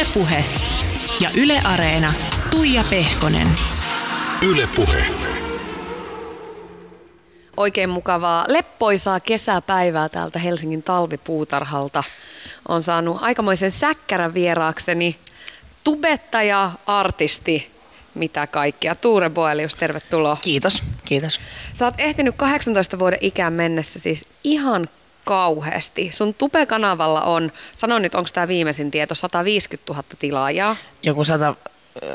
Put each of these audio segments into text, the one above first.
Ylepuhe ja Yle Areena. Tuija Pehkonen. Ylepuhe. Oikein mukavaa leppoisaa kesäpäivää täältä Helsingin talvipuutarhalta. On saanut aikamoisen säkkärän vieraakseni tubettaja, artisti, mitä kaikkea. Tuure Boelius, tervetuloa. Kiitos, kiitos. Sä oot ehtinyt 18 vuoden ikään mennessä siis ihan kauheasti. Sun Tube-kanavalla on, sano nyt, onko tämä viimeisin tieto, 150 000 tilaajaa. Joku 100,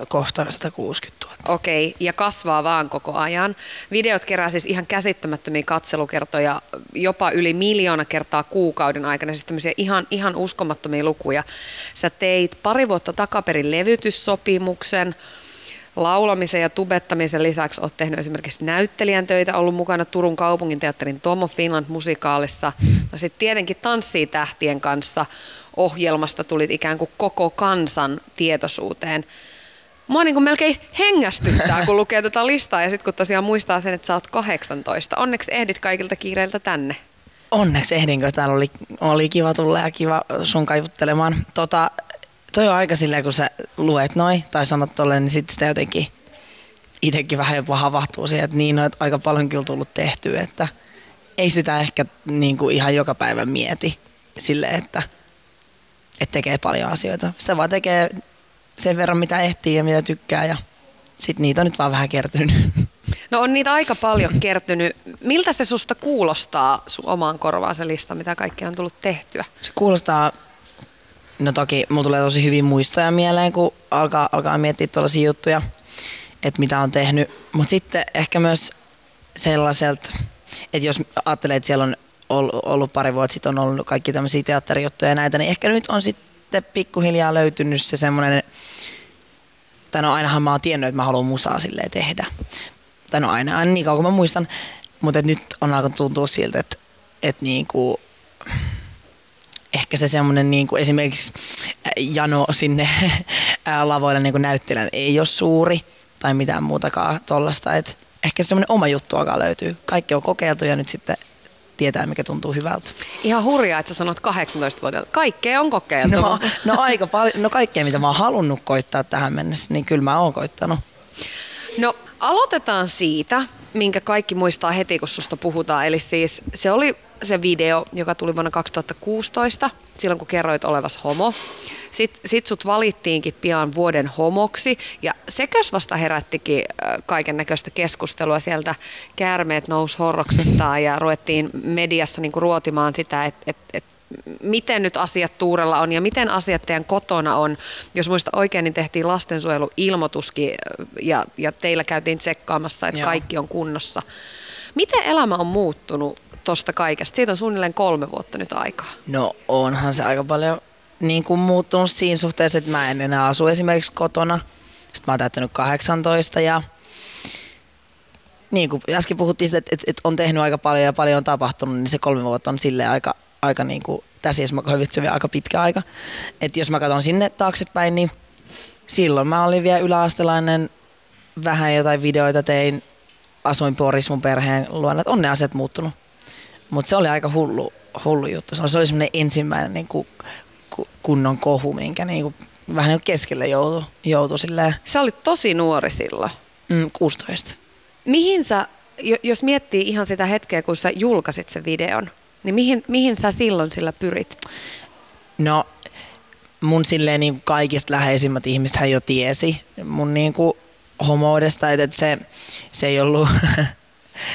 kohta 160 000. Okei, okay, ja kasvaa vaan koko ajan. Videot kerää siis ihan käsittämättömiä katselukertoja, jopa yli miljoona kertaa kuukauden aikana, siis tämmöisiä ihan, ihan uskomattomia lukuja. Sä teit pari vuotta takaperin levytyssopimuksen, laulamisen ja tubettamisen lisäksi olet tehnyt esimerkiksi näyttelijän töitä, ollut mukana Turun kaupungin teatterin Tomo Finland musikaalissa. No sitten tietenkin Tanssii tähtien kanssa ohjelmasta tulit ikään kuin koko kansan tietoisuuteen. Mua niin kuin melkein hengästyttää, kun lukee tätä listaa ja sitten kun tosiaan muistaa sen, että sä oot 18. Onneksi ehdit kaikilta kiireiltä tänne. Onneksi ehdinkö, täällä oli, oli kiva tulla ja kiva sun kaivuttelemaan. Tota, toi on aika silleen, kun sä luet noin tai sanot tolleen, niin sitten sitä jotenkin itsekin vähän jopa havahtuu siihen, että niin on että aika paljon kyllä tullut tehtyä, että ei sitä ehkä niin kuin ihan joka päivä mieti sille, että, että tekee paljon asioita. Sitä vaan tekee sen verran, mitä ehtii ja mitä tykkää ja sitten niitä on nyt vaan vähän kertynyt. No on niitä aika paljon kertynyt. Miltä se susta kuulostaa sun omaan korvaan se lista, mitä kaikkea on tullut tehtyä? Se kuulostaa No toki mulla tulee tosi hyvin muistoja mieleen, kun alkaa, alkaa miettiä tuollaisia juttuja, että mitä on tehnyt. Mutta sitten ehkä myös sellaiselta, että jos ajattelee, että siellä on ollut pari vuotta sitten on ollut kaikki tämmöisiä teatterijuttuja ja näitä, niin ehkä nyt on sitten pikkuhiljaa löytynyt se semmoinen, tai no ainahan mä oon tiennyt, että mä haluan musaa silleen tehdä. Tai no aina, aina niin kauan kuin mä muistan, mutta nyt on alkanut tuntua siltä, että, että niin kuin, ehkä se semmoinen niin kuin esimerkiksi jano sinne lavoille niin näyttelijän ei ole suuri tai mitään muutakaan tollasta. Et ehkä semmoinen oma juttu alkaa löytyy. Kaikki on kokeiltu ja nyt sitten tietää, mikä tuntuu hyvältä. Ihan hurjaa, että sä sanot 18-vuotiaalta. Kaikkea on kokeiltu. No, no aika paljon. No kaikkea, mitä mä oon halunnut koittaa tähän mennessä, niin kyllä mä oon koittanut. No aloitetaan siitä, minkä kaikki muistaa heti, kun susta puhutaan. Eli siis se oli se video, joka tuli vuonna 2016, silloin kun kerroit olevas homo. Sitten sit sut valittiinkin pian vuoden homoksi ja sekös vasta herättikin kaiken näköistä keskustelua sieltä. Käärmeet nousi horroksestaan ja ruvettiin mediassa niinku ruotimaan sitä, että et, et miten nyt asiat Tuurella on ja miten asiat teidän kotona on. Jos muista oikein, niin tehtiin lastensuojeluilmoituskin ja, ja teillä käytiin tsekkaamassa, että Joo. kaikki on kunnossa. Miten elämä on muuttunut tuosta kaikesta? Siitä on suunnilleen kolme vuotta nyt aikaa. No onhan se aika paljon niin kuin muuttunut siinä suhteessa, että mä en enää asu esimerkiksi kotona. Sitten mä oon täyttänyt 18 ja niin kuin äsken puhuttiin että, että, että on tehnyt aika paljon ja paljon on tapahtunut, niin se kolme vuotta on sille aika, aika niin kuin, tässä jos mä vielä aika pitkä aika. Että jos mä katson sinne taaksepäin, niin silloin mä olin vielä yläastelainen, vähän jotain videoita tein, asuin Porissa mun perheen luona, että on ne asiat muuttunut. Mutta se oli aika hullu, hullu juttu. Se oli, semmoinen ensimmäinen niin kuin, kunnon kohu, minkä niin kuin, vähän niin kuin keskelle joutui, joutui silleen. Sä olit tosi nuori silloin. Mm, 16. Mihin sä, jos miettii ihan sitä hetkeä, kun sä julkaisit sen videon, niin mihin, mihin sä silloin sillä pyrit? No mun silleen niin kaikista läheisimmät ihmiset jo tiesi mun niin kuin homoudesta, että se, se ei ollut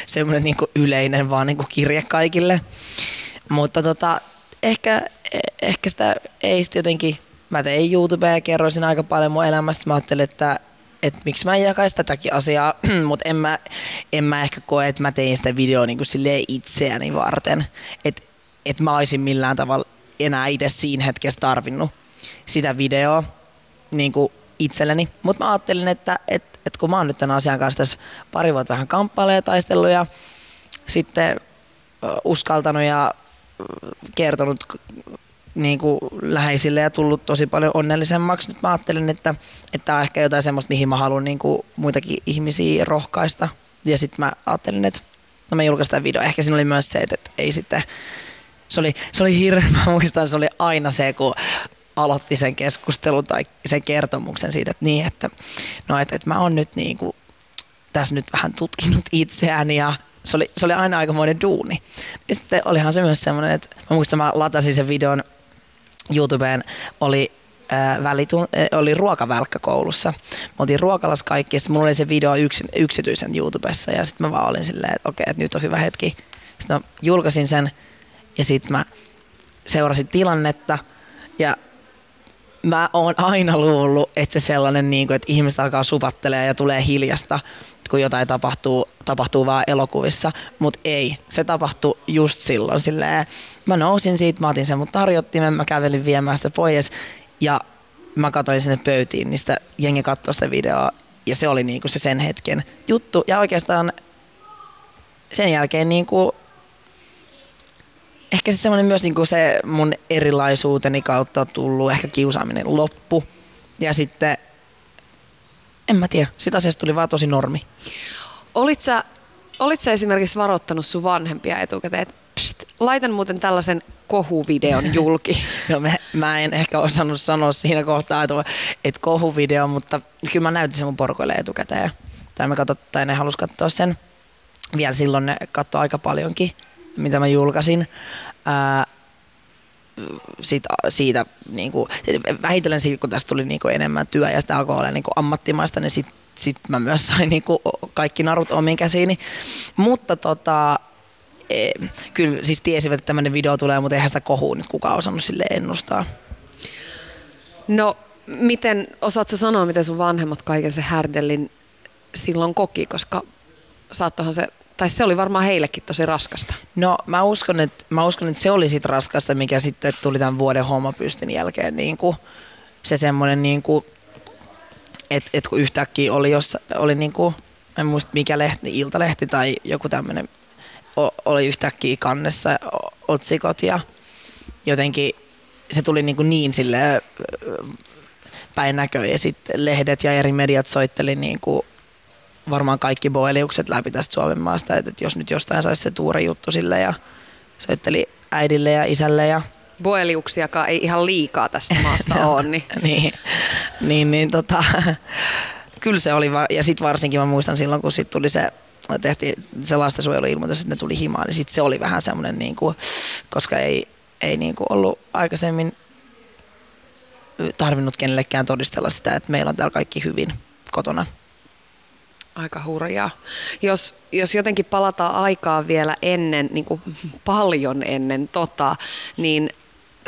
semmoinen niin yleinen vaan niin kirje kaikille. Mutta tota, ehkä, ehkä sitä ei sitten jotenkin, mä tein YouTubea ja kerroin siinä aika paljon mun elämästä. Mä ajattelin, että, että miksi mä en jakaisi tätäkin asiaa, mutta en mä, en mä ehkä koe, että mä tein sitä videoa niin kuin itseäni varten. Että et mä olisin millään tavalla enää itse siinä hetkessä tarvinnut sitä videoa niin kuin itselleni. Mutta mä ajattelin, että, että että kun mä oon nyt tämän asian kanssa tässä pari vuotta vähän kamppailemaan ja taistellut ja sitten uskaltanut ja kertonut niin kuin läheisille ja tullut tosi paljon onnellisemmaksi. Nyt mä ajattelin, että, että on ehkä jotain semmoista, mihin mä haluan niin kuin muitakin ihmisiä rohkaista. Ja sitten mä ajattelin, että no mä julkaistaan video. Ehkä siinä oli myös se, että, että ei sitten, se oli, se oli hirveä, mä muistan, se oli aina se, kun aloitti sen keskustelun tai sen kertomuksen siitä, että niin, että, no, että, että mä oon nyt niin kuin, tässä nyt vähän tutkinut itseäni ja se oli, se oli aina aikamoinen duuni. Ja sitten olihan se myös semmoinen, että mä muistan, mä latasin sen videon YouTubeen, oli välitun, oli ruokavälkkä koulussa. Me oltiin ruokalas kaikki ja sitten mulla oli se video yksi, yksityisen YouTubessa ja sitten mä vaan olin silleen, että okei, että nyt on hyvä hetki. Sitten mä julkaisin sen ja sitten mä seurasin tilannetta ja mä oon aina luullut, että se sellainen, niin kuin, että ihmiset alkaa supattelemaan ja tulee hiljasta, kun jotain tapahtuu, tapahtuu vaan elokuvissa, mutta ei. Se tapahtui just silloin. Silleen, mä nousin siitä, mä otin sen mun tarjottimen, mä kävelin viemään sitä pois ja mä katsoin sinne pöytiin, niin sitä jengi katsoi sitä videoa ja se oli niinku se sen hetken juttu. Ja oikeastaan sen jälkeen niinku, ehkä se semmoinen myös niinku se mun erilaisuuteni kautta tullut ehkä kiusaaminen loppu. Ja sitten, en mä tiedä, sitä asiasta tuli vaan tosi normi. Olit sä, olit sä esimerkiksi varoittanut sun vanhempia etukäteen, että pst, laitan muuten tällaisen kohuvideon julki? No mä, mä en ehkä osannut sanoa siinä kohtaa, että, että kohuvideo, mutta kyllä mä näytin sen mun porkoille etukäteen. Tai, me katsot, tai ne halus katsoa sen. Vielä silloin ne katsoi aika paljonkin, mitä mä julkaisin. Ää, siitä, siitä niin kuin, vähitellen siitä, kun tästä tuli niin kuin enemmän työ ja sitä alkoi olla niin kuin ammattimaista, niin sitten sit mä myös sain niin kuin kaikki narut omiin käsiini. Mutta tota, e, kyllä siis tiesivät, että tämmöinen video tulee, mutta eihän sitä kohua nyt kukaan osannut sille ennustaa. No, miten, osaatko sanoa, miten sun vanhemmat kaiken se härdellin silloin koki, koska saattohan se, tai se oli varmaan heillekin tosi raskasta. No mä uskon, että, mä uskon, että se oli sit raskasta, mikä sitten tuli tämän vuoden hommapystin jälkeen niin kuin se semmoinen niin että et kun yhtäkkiä oli, jos oli niin kuin, en muista mikä lehti, Iltalehti tai joku tämmöinen oli yhtäkkiä kannessa otsikot ja jotenkin se tuli niin, kuin niin sille päin näköön ja sitten lehdet ja eri mediat soitteli niin kuin varmaan kaikki boeliukset läpi tästä Suomen maasta, että jos nyt jostain saisi se tuure juttu sille ja soitteli äidille ja isälle ja Boeliuksiakaan ei ihan liikaa tässä maassa ole. Niin, niin, niin, niin tota, kyllä se oli, ja sitten varsinkin mä muistan silloin, kun sit tuli se tehtiin se lastensuojeluilmoitus, että ne tuli himaan, niin sitten se oli vähän semmoinen, niin kuin, koska ei, ei niin kuin ollut aikaisemmin tarvinnut kenellekään todistella sitä, että meillä on täällä kaikki hyvin kotona. Aika hurjaa. Jos, jos jotenkin palataan aikaa vielä ennen, niin kuin paljon ennen tota, niin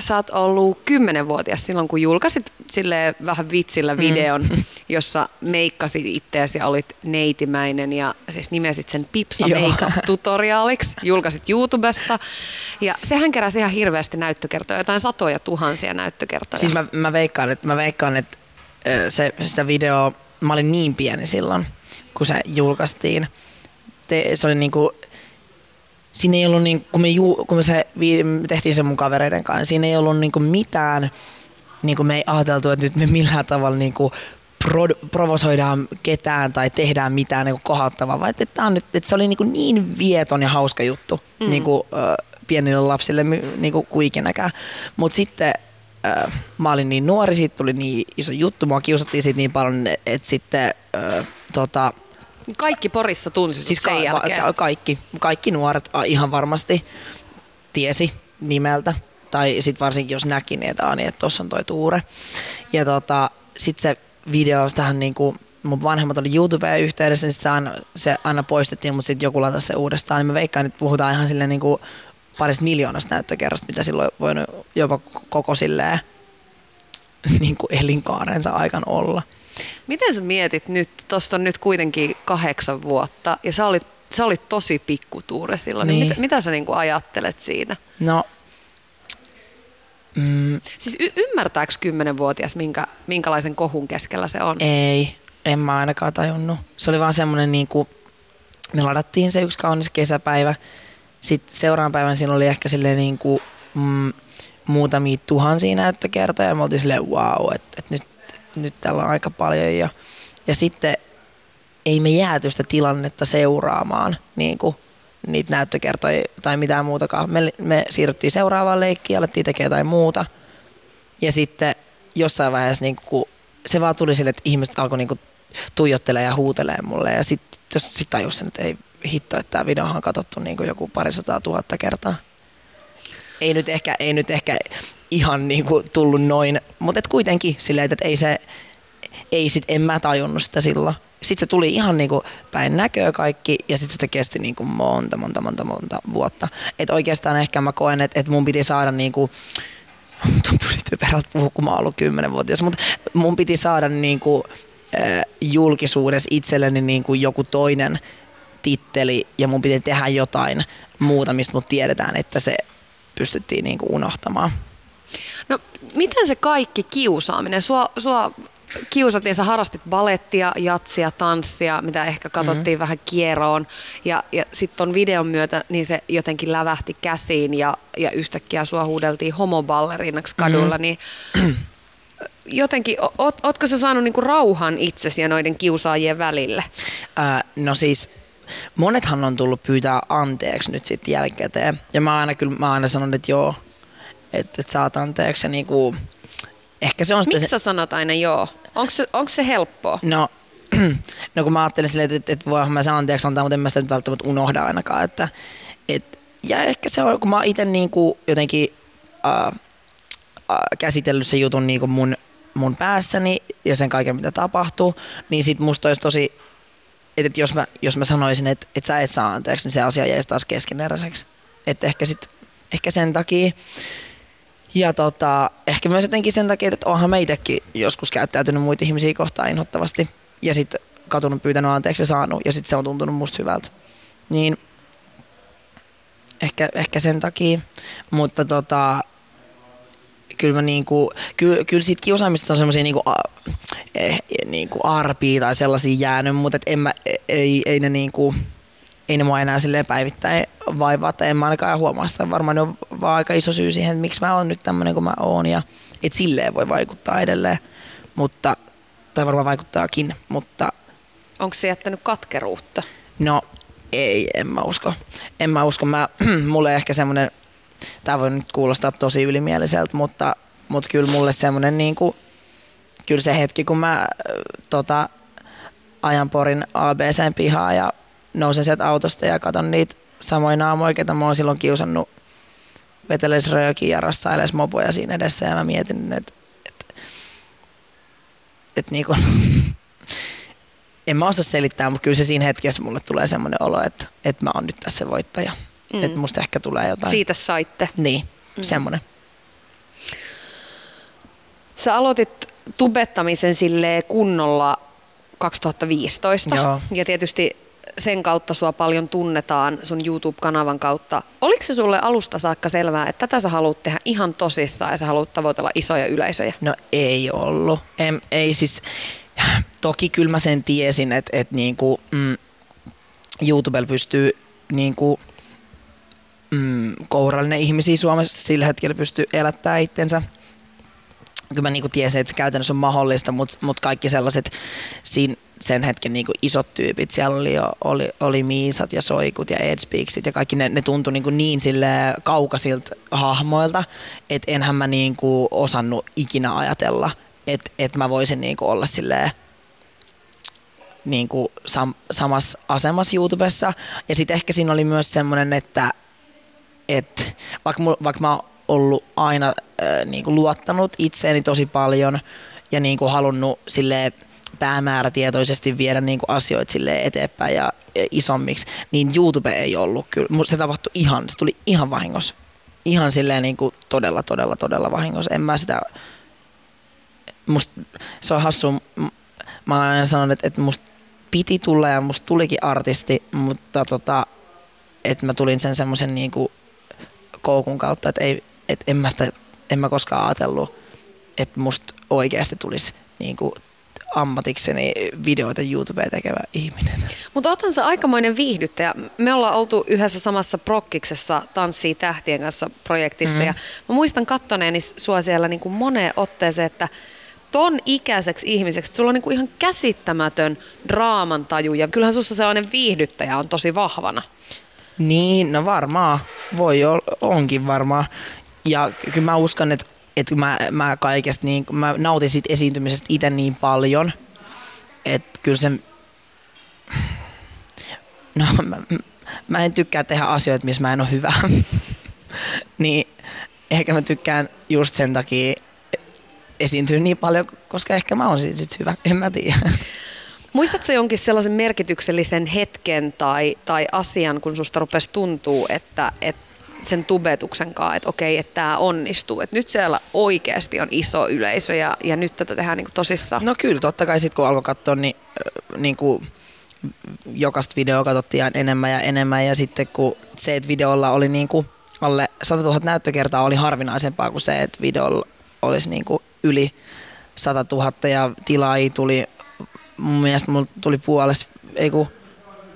sä oot ollut kymmenenvuotias silloin, kun julkaisit sille vähän vitsillä mm. videon, mm. jossa meikkasit itseäsi ja olit neitimäinen ja siis nimesit sen Pipsa Makeup tutoriaaliksi, julkaisit YouTubessa. Ja sehän keräsi ihan hirveästi näyttökertoja, jotain satoja tuhansia näyttökertoja. Siis mä, mä veikkaan, että, mä veikkaan, että se, sitä videoa, mä olin niin pieni silloin, kun se julkaistiin. Te, se oli niinku, siinä ei ollut, niin, kun, me ju, kun me se, me tehtiin sen mun kavereiden kanssa, niin siinä ei ollut niin kuin mitään, niin kuin me ei ajateltu, että nyt me millään tavalla niin kuin pro, provosoidaan ketään tai tehdään mitään niin kohattavaa, vaan että, että, on nyt, että se oli niin, kuin niin vieton ja hauska juttu mm. niin kuin, äh, pienille lapsille niin kuin, ikinäkään. Mutta sitten äh, mä olin niin nuori, siitä tuli niin iso juttu, mua kiusattiin siitä niin paljon, että sitten tota, kaikki Porissa tunsi siis sen ka- jälkeen? Ka- kaikki, kaikki nuoret ihan varmasti tiesi nimeltä. Tai sitten varsinkin jos näki, niin että, niin, tuossa on toi Tuure. Ja tota, sitten se video tähän niin kuin, mun vanhemmat oli YouTubeen yhteydessä, niin se aina, se aina poistettiin, mutta sitten joku latasi se uudestaan. Niin mä veikkaan, että puhutaan ihan silleen niin kuin parista miljoonasta näyttökerrasta, mitä silloin voinut jopa koko silleen niin kuin elinkaarensa aikan olla. Miten sä mietit nyt, tuosta on nyt kuitenkin kahdeksan vuotta ja sä olit, sä olit tosi pikkutuure silloin, niin. niin mitä, mitä sä niinku ajattelet siitä? No, mm, Siis y- ymmärtääkö kymmenenvuotias, minkä, minkälaisen kohun keskellä se on? Ei, en mä ainakaan tajunnut. Se oli vaan semmoinen, niin kuin, me ladattiin se yksi kaunis kesäpäivä. Sitten seuraavan päivän siinä oli ehkä silleen niin kuin, mm, muutamia tuhansia näyttökertoja ja me oltiin silleen wow, että, että nyt nyt täällä on aika paljon ja, ja sitten ei me jääty sitä tilannetta seuraamaan niin kuin niitä näyttökertoja tai mitään muutakaan. Me, me siirryttiin seuraavaan leikkiin, alettiin tekemään jotain muuta ja sitten jossain vaiheessa niin kun se vaan tuli sille, että ihmiset alkoi niin tuijottelee ja huutelee mulle ja sitten sit tajusin, että ei hitto, että tämä video on katsottu niin joku parisataa tuhatta kertaa. Ei nyt ehkä, ei nyt ehkä ihan niin kuin tullut noin, mutta et kuitenkin silleen, että ei se, ei sit, en mä tajunnut sitä silloin. Sitten se tuli ihan niinku päin näköä kaikki ja sitten se kesti niinku monta, monta, monta, monta vuotta. Et oikeastaan ehkä mä koen, että et mun piti saada niinku, tuntuu typerältä puhua, kun mä ollut kymmenenvuotias, mutta mun piti saada niinku, äh, julkisuudessa itselleni niinku joku toinen titteli ja mun piti tehdä jotain muuta, mistä mut tiedetään, että se pystyttiin niinku unohtamaan. No, miten se kaikki kiusaaminen? Sua, sua kiusattiin, sä harrastit balettia, jatsia, tanssia, mitä ehkä katsottiin mm-hmm. vähän kieroon. Ja, ja sitten ton videon myötä niin se jotenkin lävähti käsiin ja, ja yhtäkkiä sua huudeltiin homoballerinaksi kadulla. Mm-hmm. Niin jotenkin, oot, ootko sä saanut niinku rauhan itsesi ja noiden kiusaajien välille? Äh, no siis monethan on tullut pyytää anteeksi nyt sitten jälkikäteen. Ja mä aina kyllä mä aina sanon, että joo, että et saat anteeksi. Niinku, ehkä se on Miksi se... sä sanot aina joo? Onko se, onko se helppoa? No, no kun mä ajattelin silleen, että, että, voihan mä sen anteeksi antaa, mutta en mä sitä nyt välttämättä unohda ainakaan. Että, et, ja ehkä se on, kun mä itse niinku jotenkin äh, äh, käsitellyt sen jutun niinku mun, mun päässäni ja sen kaiken mitä tapahtuu, niin sit musta olisi tosi, että, että jos, mä, jos mä sanoisin, että, että sä et saa anteeksi, niin se asia jäisi taas keskeneräiseksi. Että ehkä, sit, ehkä sen takia. Ja tota, ehkä myös jotenkin sen takia, että onhan meitäkin joskus käyttäytynyt muita ihmisiä kohtaan inhottavasti. Ja sitten katunut pyytänyt anteeksi ja saanut. Ja sitten se on tuntunut musta hyvältä. Niin ehkä, ehkä sen takia. Mutta tota, kyllä niinku, ky, kyllä siitä kiusaamista on semmoisia niinku, eh, niinku arpia tai sellaisia jäänyt, mutta et en mä, ei, ei ne niinku, ei ne mua enää silleen päivittäin vaivaa, tai en mä ainakaan huomaa sitä. Varmaan ne on vaan aika iso syy siihen, että miksi mä oon nyt tämmöinen kuin mä oon, ja et silleen voi vaikuttaa edelleen, mutta, tai varmaan vaikuttaakin, mutta... Onko se jättänyt katkeruutta? No ei, en mä usko. En mä usko. Mä, mulle ehkä semmoinen, tämä voi nyt kuulostaa tosi ylimieliseltä, mutta, mutta kyllä mulle semmoinen niin kuin, kyllä se hetki, kun mä tota, ajan porin ABCn pihaa ja nousen sieltä autosta ja katon niitä samoja naamoja, ketä mä oon silloin kiusannut veteles röökiä ja rassailes mopoja siinä edessä ja mä mietin, että et, et niinku, en mä osaa selittää, mutta kyllä se siinä hetkessä mulle tulee semmoinen olo, että, että mä oon nyt tässä voittaja. Mm. Että musta ehkä tulee jotain. Siitä saitte. Niin, mm. semmoinen. Sä aloitit tubettamisen sille kunnolla 2015. Joo. Ja tietysti sen kautta sua paljon tunnetaan sun YouTube-kanavan kautta. Oliko se sulle alusta saakka selvää, että tätä sä haluat tehdä ihan tosissaan ja sä haluat tavoitella isoja yleisöjä? No ei ollut. En, ei siis, toki kyllä mä sen tiesin, että, että niinku, mm, YouTubella pystyy niinku, mm, kourallinen ihmisiä Suomessa sillä hetkellä pystyy elättää itsensä. Kyllä mä niinku tiesin, että se käytännössä on mahdollista, mutta mut kaikki sellaiset siinä sen hetken niin kuin isot tyypit. Siellä oli, jo, oli, oli Miisat ja Soikut ja Edspeaksit ja kaikki ne, ne tuntui niin, kuin niin sille kaukaisilta hahmoilta, että enhän mä niin kuin osannut ikinä ajatella, että, että mä voisin niin kuin olla silleen niin kuin sam, samassa asemassa YouTubessa. Ja sitten ehkä siinä oli myös semmoinen, että, että vaikka, vaikka mä oon ollut aina äh, niin kuin luottanut itseeni tosi paljon ja niin kuin halunnut silleen päämäärätietoisesti viedä niin kuin asioita sille eteenpäin ja isommiksi, niin YouTube ei ollut kyllä. Se tapahtui ihan, se tuli ihan vahingossa. Ihan silleen niin kuin todella, todella, todella vahingossa. En mä sitä, musta, se on hassu, mä aina sanon, että, että musta piti tulla ja musta tulikin artisti, mutta tota, että mä tulin sen semmoisen niin kuin koukun kautta, että, ei, että en, mä sitä, en mä koskaan ajatellut, että musta oikeasti tulisi niin kuin ammatikseni videoita YouTubeen tekevä ihminen. Mutta otan se aikamoinen viihdyttäjä. Me ollaan oltu yhdessä samassa prokkiksessa Tanssii tähtien kanssa projektissa mm-hmm. ja mä muistan kattoneeni sua siellä niin kuin moneen otteeseen, että ton ikäiseksi ihmiseksi, että sulla on niin kuin ihan käsittämätön draamantaju ja kyllähän sussa sellainen viihdyttäjä on tosi vahvana. Niin, no varmaan. Voi olla, onkin varmaan. Ja kyllä mä uskon, että että mä, mä kaikesta niin, mä nautin siitä esiintymisestä itse niin paljon, että kyllä se, no mä, mä en tykkää tehdä asioita, missä mä en ole hyvä. niin ehkä mä tykkään just sen takia esiintyä niin paljon, koska ehkä mä oon sit hyvä, en mä tiedä. Muistatko jonkin sellaisen merkityksellisen hetken tai, tai asian, kun susta rupesi tuntuu, että, että sen tubetuksen kanssa, että okei, että tämä onnistuu. Että nyt siellä oikeasti on iso yleisö ja, ja nyt tätä tehdään niin tosissaan. No kyllä, totta kai sitten kun alkoi katsoa, niin, niin kuin jokaista videoa katsottiin enemmän ja enemmän ja sitten kun se, että videolla oli niin kuin alle 100 000 näyttökertaa oli harvinaisempaa kuin se, että videolla olisi niin kuin yli 100 000 ja tilaajia tuli, mun mielestä mulla tuli puolessa, ei kun,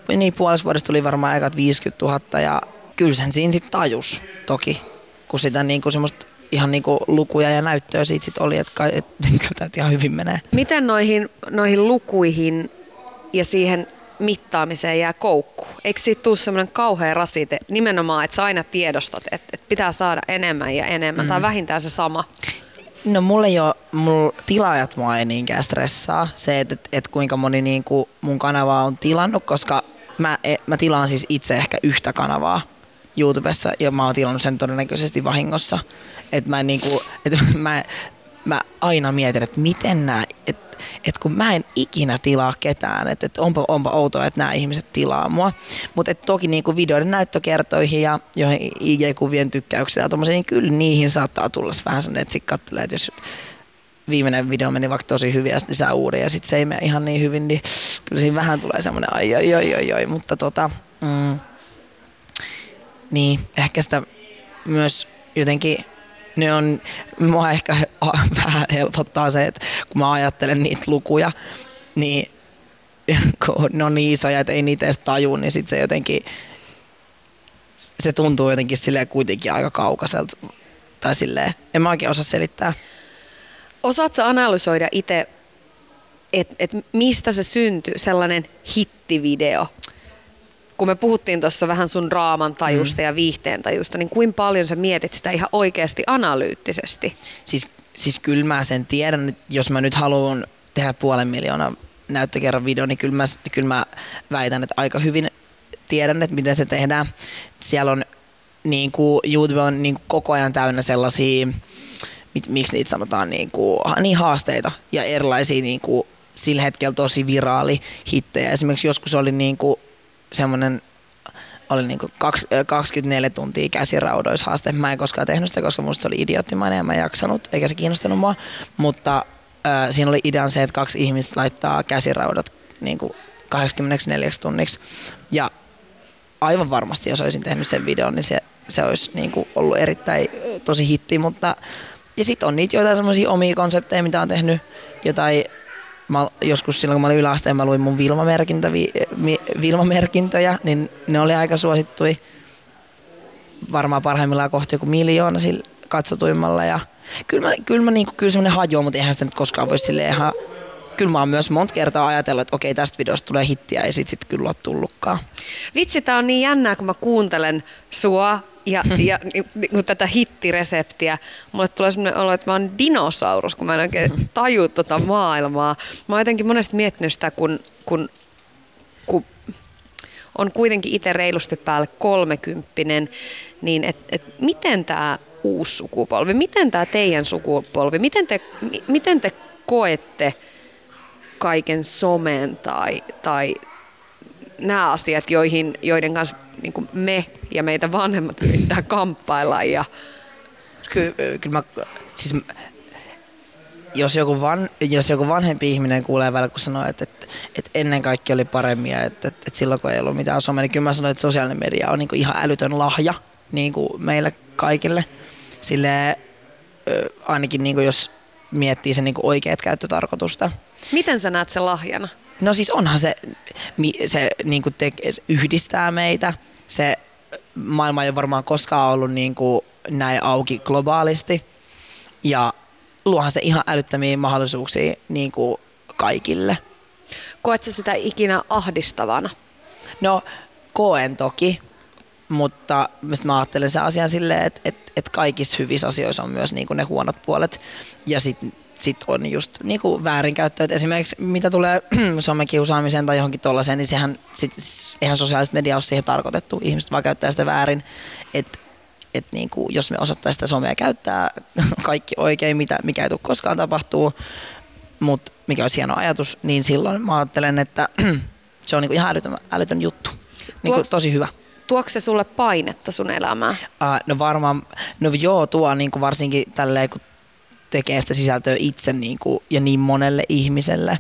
niin puolessa vuodessa tuli varmaan ekat 50 000 ja kyllä sen siinä sitten tajus toki, kun sitä niin kuin semmoista ihan niin kuin lukuja ja näyttöä siitä sit oli, että, että kyllä tämä ihan hyvin menee. Miten noihin, noihin lukuihin ja siihen mittaamiseen jää koukku? Eikö siitä tule semmoinen kauhea rasite nimenomaan, että sä aina tiedostat, että, että pitää saada enemmän ja enemmän mm. tai vähintään se sama? No mulle jo, mulla tilaajat mua ei niinkään stressaa se, että, että, että kuinka moni niin kuin mun kanavaa on tilannut, koska mä, e, mä tilaan siis itse ehkä yhtä kanavaa YouTubessa ja mä oon tilannut sen todennäköisesti vahingossa. Että mä, niinku, et mä, mä aina mietin, että miten nämä, että et kun mä en ikinä tilaa ketään, että et onpa, onpa outoa, että nämä ihmiset tilaa mua. Mutta toki niinku videoiden näyttökertoihin ja joihin IG-kuvien tykkäyksiä ja tommosia, niin kyllä niihin saattaa tulla vähän sellainen, että sitten katselee, että jos viimeinen video meni vaikka tosi hyvin ja sitten lisää uuden ja sitten se ei mene ihan niin hyvin, niin kyllä siinä vähän tulee semmoinen ai ai ai ai, ai. mutta tota, mm, niin, ehkä sitä myös jotenkin ne on, mua ehkä vähän helpottaa se, että kun mä ajattelen niitä lukuja, niin kun ne on niin isoja, että ei niitä edes taju, niin sit se jotenkin, se tuntuu jotenkin sille kuitenkin aika kaukaiselta. Tai silleen, en mä oikein osaa selittää. Osaatko analysoida itse, että et mistä se syntyy, sellainen hittivideo? Kun me puhuttiin tuossa vähän sun raaman tajusta mm. ja viihteen tajusta, niin kuin paljon sä mietit sitä ihan oikeasti analyyttisesti? Siis, siis kyllä mä sen tiedän, että jos mä nyt haluan tehdä puolen miljoonaa näyttökerran video, niin kyllä mä, kyllä mä väitän, että aika hyvin tiedän, että miten se tehdään. Siellä on niin kuin, YouTube on niin kuin koko ajan täynnä sellaisia, mit, miksi niitä sanotaan, niin, kuin, niin haasteita ja erilaisia niin kuin, sillä hetkellä tosi viraali hittejä. Esimerkiksi joskus oli niin kuin, semmoinen oli niin 24 tuntia käsiraudoishaaste. Mä en koskaan tehnyt sitä, koska musta se oli idioottimainen ja mä en jaksanut, eikä se kiinnostanut mua. Mutta äh, siinä oli idean se, että kaksi ihmistä laittaa käsiraudat niin 84 tunniksi. Ja aivan varmasti, jos olisin tehnyt sen videon, niin se, se olisi niin kuin ollut erittäin tosi hitti. Mutta, ja sitten on niitä joitain semmoisia omia konsepteja, mitä on tehnyt, jotain mä, joskus silloin kun mä olin yläasteen, mä luin mun Vilma-merkintä, vi, mi, Vilma-merkintöjä, niin ne oli aika suosittui varmaan parhaimmillaan kohti joku miljoona sillä katsotuimmalla. Ja kyllä mä, kyllä mä niinku, kyllä semmoinen hajoaa, mutta eihän sitä nyt koskaan voi silleen ihan kyllä mä oon myös monta kertaa ajatellut, että okei, tästä videosta tulee hittiä ja sit, sit kyllä ole tullutkaan. Vitsi, tää on niin jännää, kun mä kuuntelen sua ja, ja niin, tätä hittireseptiä. Mulle tulee sellainen olo, että mä oon dinosaurus, kun mä en oikein taju tota maailmaa. Mä oon jotenkin monesti miettinyt sitä, kun, kun, kun on kuitenkin itse reilusti päälle kolmekymppinen, niin et, et miten tämä uusi sukupolvi, miten tämä teidän sukupolvi, miten te, miten te koette kaiken somen tai, tai nämä asiat, joihin, joiden kanssa niin kuin me ja meitä vanhemmat yrittää kamppailla. Ja... Kyllä, kyllä mä, siis jos joku, van, jos joku vanhempi ihminen kuulee välillä, kun sanoo, että, että, että ennen kaikki oli paremmin ja että, että, että silloin kun ei ollut mitään somea, niin kyllä mä sanoin, että sosiaalinen media on niin kuin ihan älytön lahja niin kuin meille kaikille. Sille ainakin niin kuin jos miettii sen niin kuin oikeat käyttötarkoitusta. Miten sä näet sen lahjana? No siis onhan se, se niin kuin te, yhdistää meitä. Se maailma ei ole varmaan koskaan ollut niin kuin näin auki globaalisti. Ja luohan se ihan älyttömiä mahdollisuuksia niin kuin kaikille. Koetko sitä ikinä ahdistavana? No koen toki, mutta mä ajattelen sen asian silleen, että, että, että kaikissa hyvissä asioissa on myös niin kuin ne huonot puolet. Ja sitten sit on just niin kuin väärinkäyttö. Et esimerkiksi mitä tulee somekiusaamiseen tai johonkin tuollaiseen, niin sehän, sit, eihän sosiaalista mediaa ole siihen tarkoitettu. Ihmiset vaan käyttää sitä väärin. Et niin kuin, jos me osattaisiin sitä somea käyttää kaikki oikein, mitä, mikä ei tule koskaan tapahtuu, mutta mikä olisi hieno ajatus, niin silloin mä ajattelen, että se on niin kuin ihan älytön, älytön juttu. Niin kuin tosi hyvä. Tuoko se sulle painetta sun elämään? Uh, no varmaan, no joo tuo niin kuin varsinkin tälleen, kun tekee sitä sisältöä itse niin kuin, ja niin monelle ihmiselle,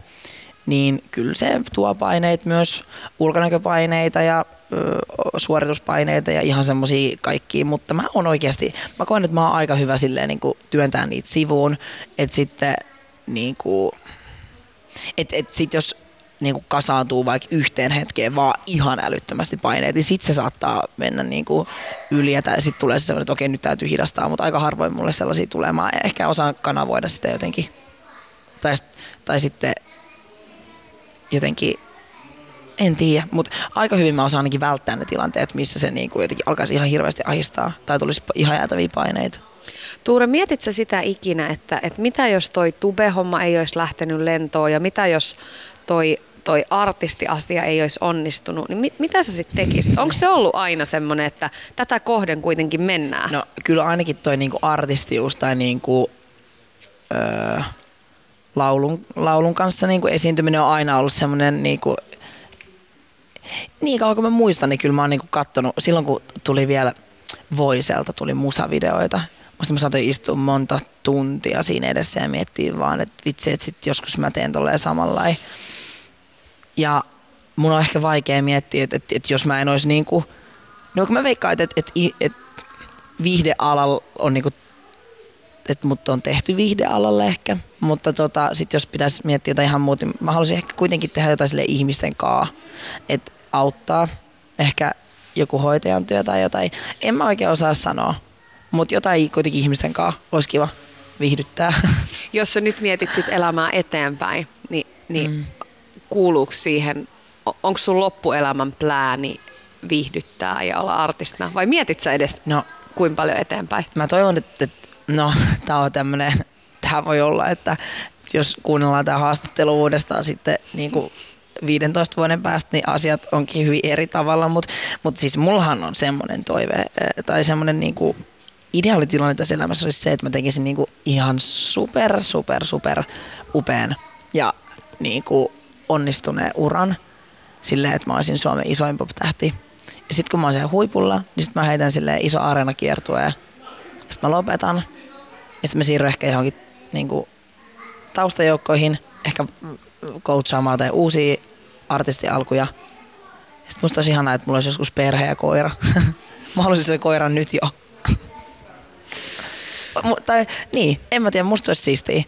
niin kyllä se tuo paineita myös, ulkonäköpaineita ja ö, suorituspaineita ja ihan semmoisia kaikkia, mutta mä oon oikeasti, mä koen, että mä oon aika hyvä silleen niin kuin työntää niitä sivuun, että sitten niin kuin, et, et sit jos niin kuin kasaantuu vaikka yhteen hetkeen vaan ihan älyttömästi paineet, niin sitten se saattaa mennä niin kuin yli ja sitten tulee se sellainen, että okei nyt täytyy hidastaa, mutta aika harvoin mulle sellaisia tulee. Mä ehkä osaan kanavoida sitä jotenkin. Tai, tai sitten jotenkin, en tiedä, mutta aika hyvin mä osaan ainakin välttää ne tilanteet, missä se niin kuin jotenkin alkaisi ihan hirveästi ahistaa tai tulisi ihan jäätäviä paineita. Tuure, mietit sä sitä ikinä, että, että mitä jos toi tube-homma ei olisi lähtenyt lentoon ja mitä jos toi toi artistiasia ei olisi onnistunut, niin mit, mitä sä sitten tekisit? Onko se ollut aina semmoinen, että tätä kohden kuitenkin mennään? No kyllä ainakin toi niinku artistius tai niinku, öö, laulun, laulun kanssa niinku esiintyminen on aina ollut semmoinen niinku, niin kauan kuin mä muistan, niin kyllä mä oon niinku kattonut, silloin kun tuli vielä Voiselta, tuli musavideoita, Musta mä saatoin istua monta tuntia siinä edessä ja miettiä vaan, että vitsi, että sit joskus mä teen tolleen samanlainen. Ja mun on ehkä vaikea miettiä, että, että, että jos mä en olisi niin kuin, no kun mä veikkaan, että, että, että, että viihdealalla on niin kuin, että mut on tehty viihdealalle ehkä, mutta tota, sit jos pitäisi miettiä jotain ihan muuta, niin mä haluaisin ehkä kuitenkin tehdä jotain sille ihmisten kaa, että auttaa ehkä joku hoitajan työ tai jotain. En mä oikein osaa sanoa, mutta jotain kuitenkin ihmisten kanssa olisi kiva viihdyttää. Jos sä nyt mietit sit elämää eteenpäin, niin, niin mm. Kuuluuko siihen, onko sun loppuelämän plääni viihdyttää ja olla artistina? Vai mietit sä edes no, kuin paljon eteenpäin? Mä toivon, että, no, tää on tämmönen, tää voi olla, että jos kuunnellaan tämä haastattelu uudestaan sitten niin kuin 15 vuoden päästä, niin asiat onkin hyvin eri tavalla, mutta mut siis mullahan on semmoinen toive tai semmoinen niin kuin ideaalitilanne tässä elämässä olisi se, että mä tekisin niinku ihan super, super, super upean ja niinku onnistuneen uran silleen, että mä olisin Suomen isoin pop-tähti. Ja sitten kun mä oon siellä huipulla, niin sitten mä heitän sille iso areena kiertue ja sitten mä lopetan. Ja sitten mä siirryn ehkä johonkin niinku, taustajoukkoihin, ehkä coachaamaan tai uusia artistialkuja. Sitten musta olisi ihanaa, että mulla olisi joskus perhe ja koira. mä haluaisin sen koiran nyt jo tai niin, en mä tiedä, musta olisi siistiä.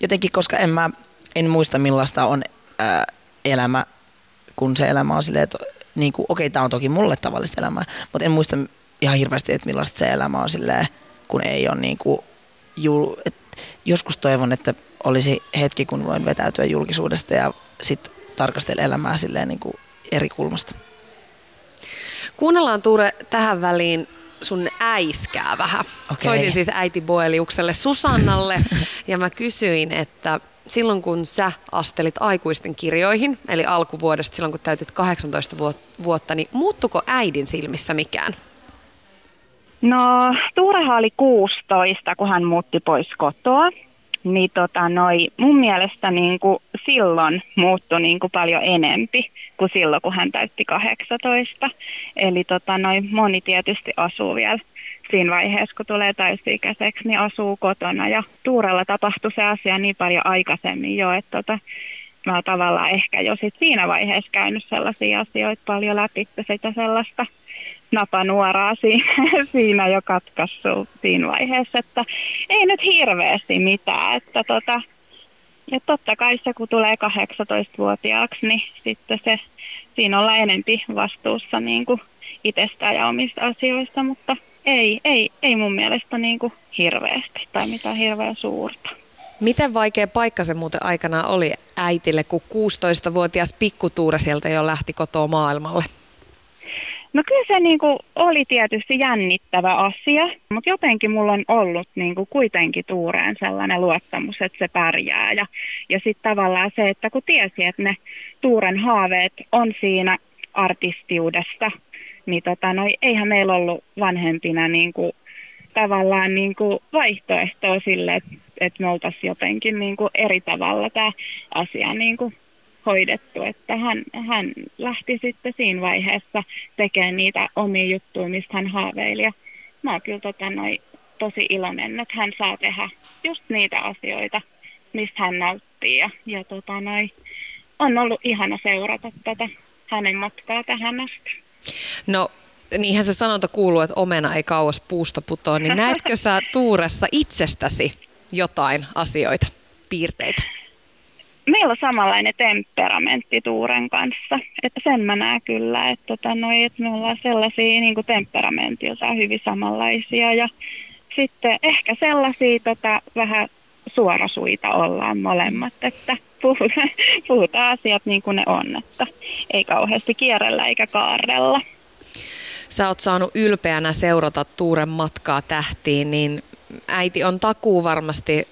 Jotenkin, koska en mä, en muista millaista on ää, elämä, kun se elämä on silleen, että niin kuin, okei, tämä on toki mulle tavallista elämää, mutta en muista ihan hirveästi, että millaista se elämä on silleen, kun ei ole niin kuin, jul, et, joskus toivon, että olisi hetki, kun voin vetäytyä julkisuudesta ja sitten tarkastella elämää silleen niin kuin eri kulmasta. Kuunnellaan Tuure tähän väliin sun äiskää vähän. Okay. Soitin siis äiti Boeliukselle Susannalle ja mä kysyin, että silloin kun sä astelit aikuisten kirjoihin, eli alkuvuodesta silloin kun täytit 18 vuotta, niin muuttuko äidin silmissä mikään? No, Tuureha oli 16, kun hän muutti pois kotoa niin tota, noi, mun mielestä niin kuin silloin muuttui niin kuin paljon enempi kuin silloin, kun hän täytti 18. Eli tota, noi, moni tietysti asuu vielä siinä vaiheessa, kun tulee täysi-ikäiseksi, niin asuu kotona. Ja Tuurella tapahtui se asia niin paljon aikaisemmin jo, että tota, mä oon tavallaan ehkä jo sit siinä vaiheessa käynyt sellaisia asioita paljon läpi, sitä sellaista napanuoraa siinä, siinä jo katkaissut siinä vaiheessa, että ei nyt hirveästi mitään, että tota, ja totta kai se, kun tulee 18-vuotiaaksi, niin sitten se, siinä ollaan enempi vastuussa niin kuin itsestään ja omista asioista, mutta ei, ei, ei mun mielestä niin kuin hirveästi tai mitään hirveän suurta. Miten vaikea paikka se muuten aikana oli äitille, kun 16-vuotias pikkutuura sieltä jo lähti kotoa maailmalle? No kyllä se niin kuin oli tietysti jännittävä asia, mutta jotenkin mulla on ollut niin kuin kuitenkin Tuureen sellainen luottamus, että se pärjää. Ja, ja sitten tavallaan se, että kun tiesi, että ne Tuuren haaveet on siinä artistiudessa, niin tota, no, eihän meillä ollut vanhempina niin kuin, tavallaan niin kuin vaihtoehtoa sille, että, että me oltaisiin jotenkin niin kuin eri tavalla tämä asia niin kuin hoidettu, että hän, hän lähti sitten siinä vaiheessa tekemään niitä omia juttuja, mistä hän haaveili. Ja mä oon kyllä tota, noi, tosi iloinen, että hän saa tehdä just niitä asioita, mistä hän nauttii. Ja, ja tota, noi, on ollut ihana seurata tätä hänen matkaa tähän asti. No niinhän se sanonta kuuluu, että omena ei kauas puusta putoa, niin näetkö sä Tuuressa itsestäsi jotain asioita, piirteitä? meillä on samanlainen temperamentti Tuuren kanssa. Että sen mä näen kyllä, että, tota, noi, että me ollaan sellaisia niin kuin hyvin samanlaisia. Ja sitten ehkä sellaisia tota, vähän suorasuita ollaan molemmat, että puhutaan, puhutaan asiat niin kuin ne on, että ei kauheasti kierrellä eikä kaarella. Sä oot saanut ylpeänä seurata Tuuren matkaa tähtiin, niin äiti on takuu varmasti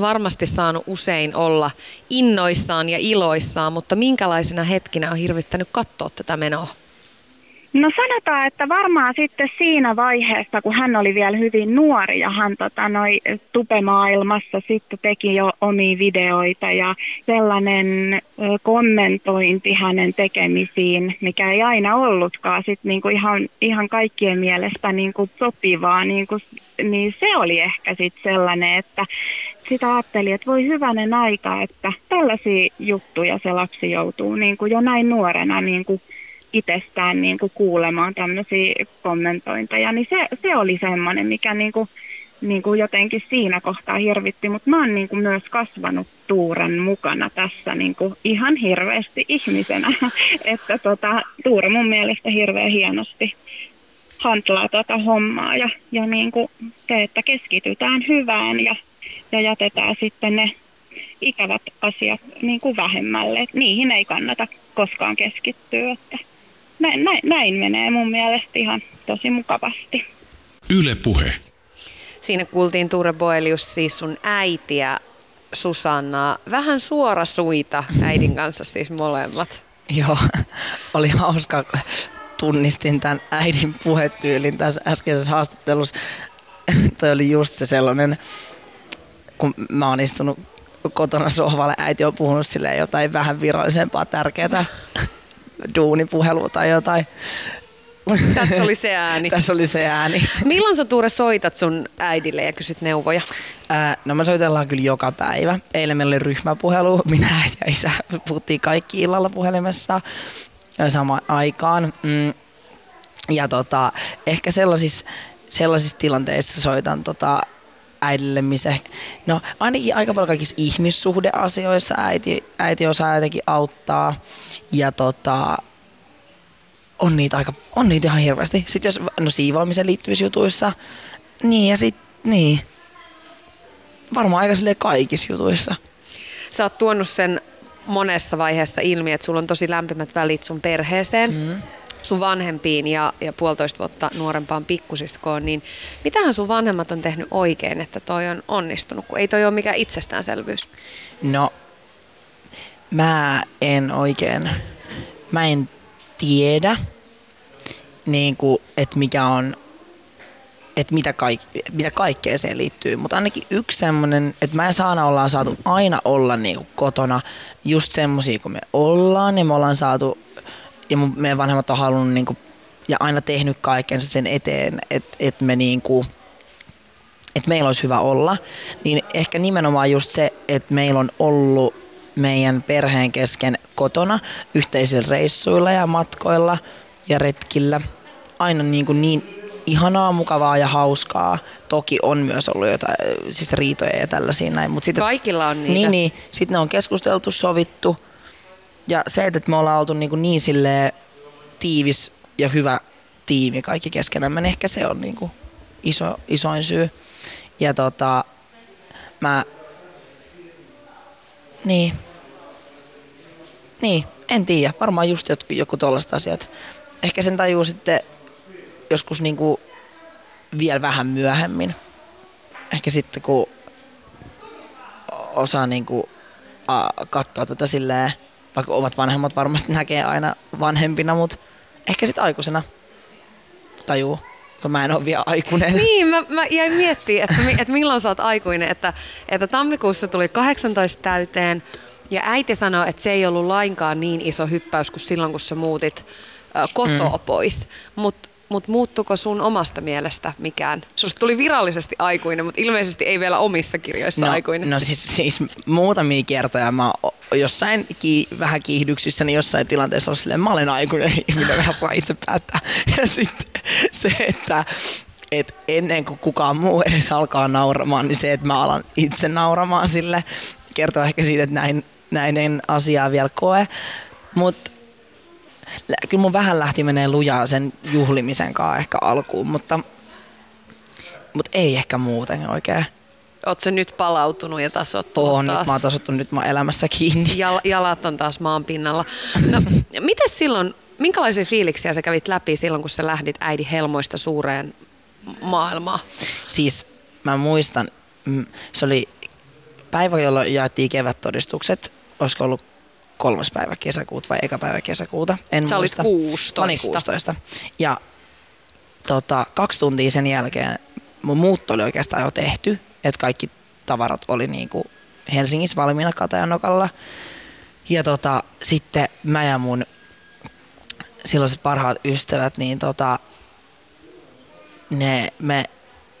varmasti saanut usein olla innoissaan ja iloissaan, mutta minkälaisena hetkinä on hirvittänyt katsoa tätä menoa? No sanotaan, että varmaan sitten siinä vaiheessa, kun hän oli vielä hyvin nuori ja hän tota, noi, tupemaailmassa sitten teki jo omia videoita ja sellainen kommentointi hänen tekemisiin, mikä ei aina ollutkaan sit niinku ihan, ihan kaikkien mielestä niinku sopivaa, niinku, niin se oli ehkä sitten sellainen, että sitä ajattelin, että voi hyvänen aika, että tällaisia juttuja se lapsi joutuu niin kuin jo näin nuorena niin kuin itsestään niin kuin kuulemaan tämmöisiä kommentointeja, niin se, se oli semmoinen, mikä niin kuin, niin kuin jotenkin siinä kohtaa hirvitti, mutta mä oon niin kuin myös kasvanut Tuuren mukana tässä niin kuin ihan hirveästi ihmisenä, että tota, Tuure mun mielestä hirveän hienosti hantlaa tuota hommaa ja, ja niin kuin se, että keskitytään hyvään ja ja jätetään sitten ne ikävät asiat niin kuin vähemmälle. Et niihin ei kannata koskaan keskittyä. Että näin, näin, näin menee mun mielestä ihan tosi mukavasti. Yle Puhe. Siinä kuultiin Tuure Boelius, siis sun äitiä Susanna. Vähän suora suita äidin kanssa siis molemmat. Joo, oli hauska. Tunnistin tämän äidin puhetyylin tässä äskeisessä haastattelussa. Toi oli just se sellainen kun mä oon istunut kotona sohvalle, äiti on puhunut sille jotain vähän virallisempaa tärkeää duunipuhelua tai jotain. Tässä oli se ääni. Tässä oli se ääni. Milloin sä Tuure soitat sun äidille ja kysyt neuvoja? Ää, no me soitellaan kyllä joka päivä. Eilen meillä oli ryhmäpuhelu. Minä ja isä puhuttiin kaikki illalla puhelimessa samaan aikaan. Mm. Ja tota, ehkä sellaisissa, sellaisissa tilanteissa soitan tota, äidille, missä no ainakin aika paljon kaikissa ihmissuhdeasioissa äiti, äiti osaa jotenkin auttaa ja tota, on niitä, aika, on niitä ihan hirveästi. Sitten jos no siivoamiseen liittyvissä jutuissa, niin ja sitten niin. Varmaan aika sille kaikissa jutuissa. Sä oot tuonut sen monessa vaiheessa ilmi, että sulla on tosi lämpimät välit sun perheeseen. Mm sun vanhempiin ja, ja puolitoista vuotta nuorempaan pikkusiskoon, niin mitähän sun vanhemmat on tehnyt oikein, että toi on onnistunut, kun ei toi ole mikään itsestäänselvyys? No, mä en oikein, mä en tiedä, niin että mikä on että mitä, kaik, mitä kaikkea siihen liittyy. Mutta ainakin yksi semmoinen, että mä ja Saana ollaan saatu aina olla niinku kotona just semmoisia kuin me ollaan. Ja me ollaan saatu ja mun, meidän vanhemmat on halunnut niin kuin, ja aina tehnyt kaikensa sen eteen, että et me niin kuin, että meillä olisi hyvä olla, niin ehkä nimenomaan just se, että meillä on ollut meidän perheen kesken kotona yhteisillä reissuilla ja matkoilla ja retkillä aina niin, kuin niin ihanaa, mukavaa ja hauskaa. Toki on myös ollut jotain siis riitoja ja tällaisia näin. Mutta sitten, Kaikilla on niitä. Niin, niin. Sitten ne on keskusteltu, sovittu ja se, että me ollaan oltu niin, niin sille tiivis ja hyvä tiimi kaikki keskenämme, niin ehkä se on niin kuin iso, isoin syy. Ja tota, mä, niin, niin, en tiedä, varmaan just joku, joku tollaiset asiat. ehkä sen tajuu sitten joskus niinku vielä vähän myöhemmin. Ehkä sitten kun osaa niinku katsoa tätä silleen, vaikka omat vanhemmat varmasti näkee aina vanhempina, mutta ehkä sitten aikuisena tajuu, kun mä en ole vielä aikuinen. Niin, mä, mä jäin miettimään, että, että milloin sä oot aikuinen, että, että tammikuussa tuli 18 täyteen ja äiti sanoi, että se ei ollut lainkaan niin iso hyppäys kuin silloin, kun sä muutit kotoa mm. pois. Mutta mutta muuttuko sun omasta mielestä mikään? Susta tuli virallisesti aikuinen, mutta ilmeisesti ei vielä omissa kirjoissa no, aikuinen. No siis, siis muutamia kertoja mä jossain ki, vähän kiihdyksissä, niin jossain tilanteessa ollut silleen, mä olen aikuinen ihminen, vähän saa itse päättää. Ja sitten se, että et ennen kuin kukaan muu edes alkaa nauramaan, niin se, että mä alan itse nauramaan sille, kertoo ehkä siitä, että näin, näin en asiaa vielä koe. Mutta kyllä mun vähän lähti menee lujaa sen juhlimisen kanssa ehkä alkuun, mutta, mutta ei ehkä muuten oikein. Oletko nyt palautunut ja tasottunut on, taas? nyt mä oon tasottunut, nyt mä oon elämässä kiinni. Jal- jalat on taas maan pinnalla. No, miten silloin, minkälaisia fiiliksiä sä kävit läpi silloin, kun sä lähdit äidin helmoista suureen maailmaan? Siis mä muistan, se oli päivä, jolloin jaettiin kevättodistukset, olisiko ollut kolmas päivä kesäkuuta vai eka päivä kesäkuuta. En Sä muista. olit 16. Mä olin 16. Ja tota, kaksi tuntia sen jälkeen mun muutto oli oikeastaan jo tehty, että kaikki tavarat oli niinku Helsingissä valmiina Katajanokalla. Ja tota, sitten mä ja mun silloiset parhaat ystävät, niin tota, ne, me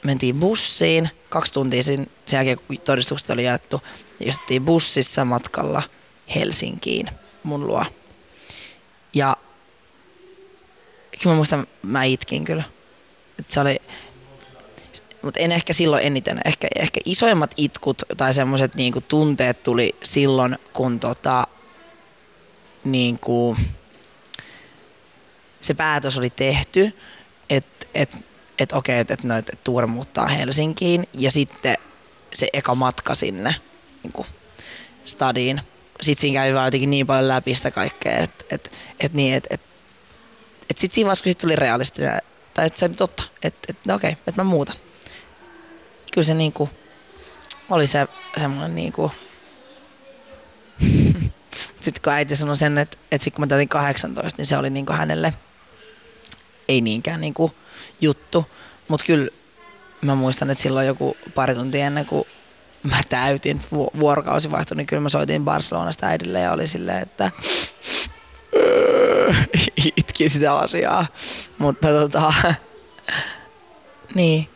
mentiin bussiin, kaksi tuntia sen, sen jälkeen kun todistukset oli jaettu, istuttiin bussissa matkalla – Helsinkiin mun luo. Ja kyllä mä muistan, mä itkin kyllä. Et se oli, mutta en ehkä silloin eniten. Ehkä, ehkä isoimmat itkut tai semmoiset niinku tunteet tuli silloin, kun tota, niinku, se päätös oli tehty, että et, et okei, että et, et Tuure muuttaa Helsinkiin ja sitten se eka matka sinne niinku, stadiin sit siinä kävi vaan jotenkin niin paljon läpi sitä kaikkea, että et, et niin, että et, et sit siinä vaiheessa, kun sit tuli realistinen, tai että se oli totta, että et, no okei, että mä muutan. Kyllä se niinku, oli se semmoinen niinku, sitten kun äiti sanoi sen, että, että sitten kun mä täytin 18, niin se oli niinku hänelle ei niinkään niinku juttu. Mutta kyllä mä muistan, että silloin joku pari tuntia ennen kuin mä täytin, vuorokausi vaihtui, niin kyllä mä soitin Barcelonasta äidille ja oli silleen, että itki sitä asiaa. Mutta tota, niin,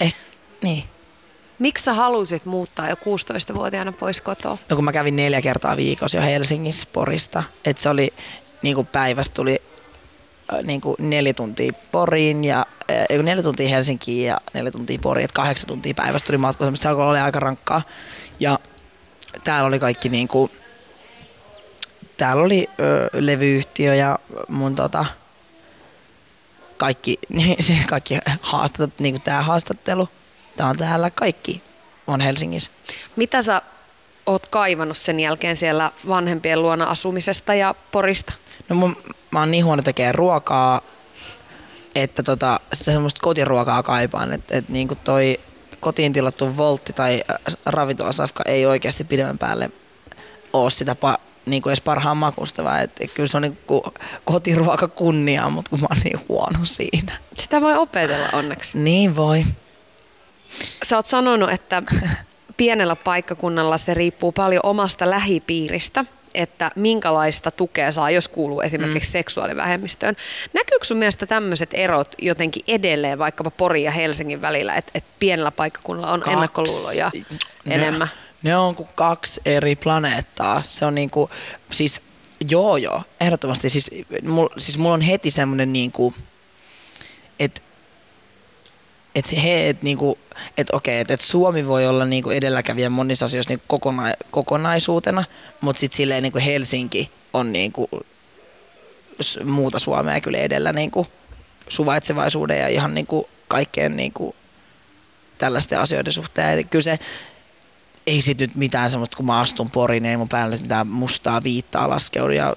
eh, niin. Miksi sä halusit muuttaa jo 16-vuotiaana pois kotoa? No kun mä kävin neljä kertaa viikossa jo Helsingissä Porista, että se oli niin kuin päivästä tuli niin kuin neljä tuntia Poriin ja äh, neljä tuntia Helsinkiin ja neljä tuntia Poriin, että kahdeksan tuntia päivästä tuli matka, se alkoi olla aika rankkaa. Ja täällä oli kaikki niin kuin, täällä oli ö, levyyhtiö ja mun tota, kaikki, niin, kaikki haastattelut, niin kuin tämä haastattelu, tämä on täällä, kaikki on Helsingissä. Mitä sä oot kaivannut sen jälkeen siellä vanhempien luona asumisesta ja Porista? No mun, mä oon niin huono tekee ruokaa, että tota, sitä semmoista kotiruokaa kaipaan. Että et niinku toi kotiin tilattu voltti tai äh, ravintolasafka ei oikeasti pidemmän päälle ole sitä pa, niinku edes parhaan makusta, vaan et, et kyllä se on niinku kotiruoka kunniaa, mutta kun mä oon niin huono siinä. Sitä voi opetella onneksi. Niin voi. Sä oot sanonut, että pienellä paikkakunnalla se riippuu paljon omasta lähipiiristä että minkälaista tukea saa, jos kuuluu esimerkiksi mm. seksuaalivähemmistöön. Näkyykö sun mielestä tämmöiset erot jotenkin edelleen vaikkapa Pori ja Helsingin välillä, että, että pienellä paikkakunnalla on kaksi. ennakkoluuloja ne, enemmän? Ne on kuin kaksi eri planeettaa. Se on niinku, siis joo joo, ehdottomasti. Siis, mul, siis mulla on heti semmoinen niinku, että että he, et niinku, et okei, että et Suomi voi olla niinku edelläkävijä monissa asioissa niinku kokona, kokonaisuutena, mutta sitten silleen niinku Helsinki on niinku muuta Suomea kyllä edellä niinku suvaitsevaisuuden ja ihan niinku kaikkeen niinku tällaisten asioiden suhteen. Et kyllä se, ei sit nyt mitään semmoista, kun mä astun poriin, ei mun päälle mitään mustaa viittaa laskeudu ja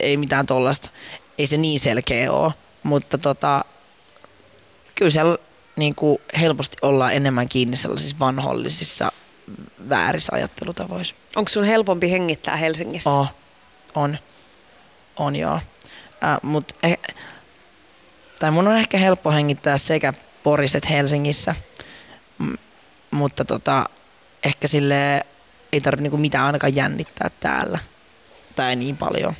ei mitään tollasta. ei se niin selkeä ole, mutta tota, kyllä siellä niin kuin helposti ollaan enemmän kiinni sellaisissa vanhollisissa väärissä ajattelutavoissa. Onko sun helpompi hengittää Helsingissä? Oh, on. On joo. Äh, mut eh, tai mun on ehkä helppo hengittää sekä Porissa että Helsingissä, M- mutta tota, ehkä sille ei tarvitse niinku mitään ainakaan jännittää täällä. Tai niin paljon.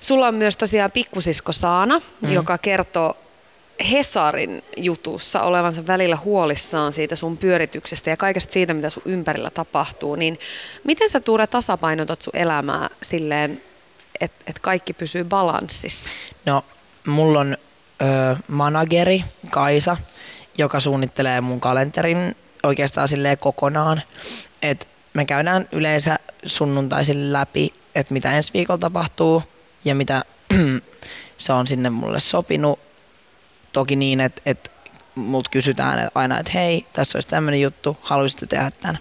Sulla on myös tosiaan pikkusisko Saana, mm. joka kertoo Hesarin jutussa olevansa välillä huolissaan siitä sun pyörityksestä ja kaikesta siitä, mitä sun ympärillä tapahtuu, niin miten sä Tuure tasapainotat sun elämää silleen, että et kaikki pysyy balanssissa? No, mulla on ö, manageri Kaisa, joka suunnittelee mun kalenterin oikeastaan silleen kokonaan. Et me käydään yleensä sunnuntaisin läpi, että mitä ensi viikolla tapahtuu ja mitä se on sinne mulle sopinut. Toki niin, että, että multa kysytään aina, että hei, tässä olisi tämmöinen juttu, haluaisitte tehdä tämän?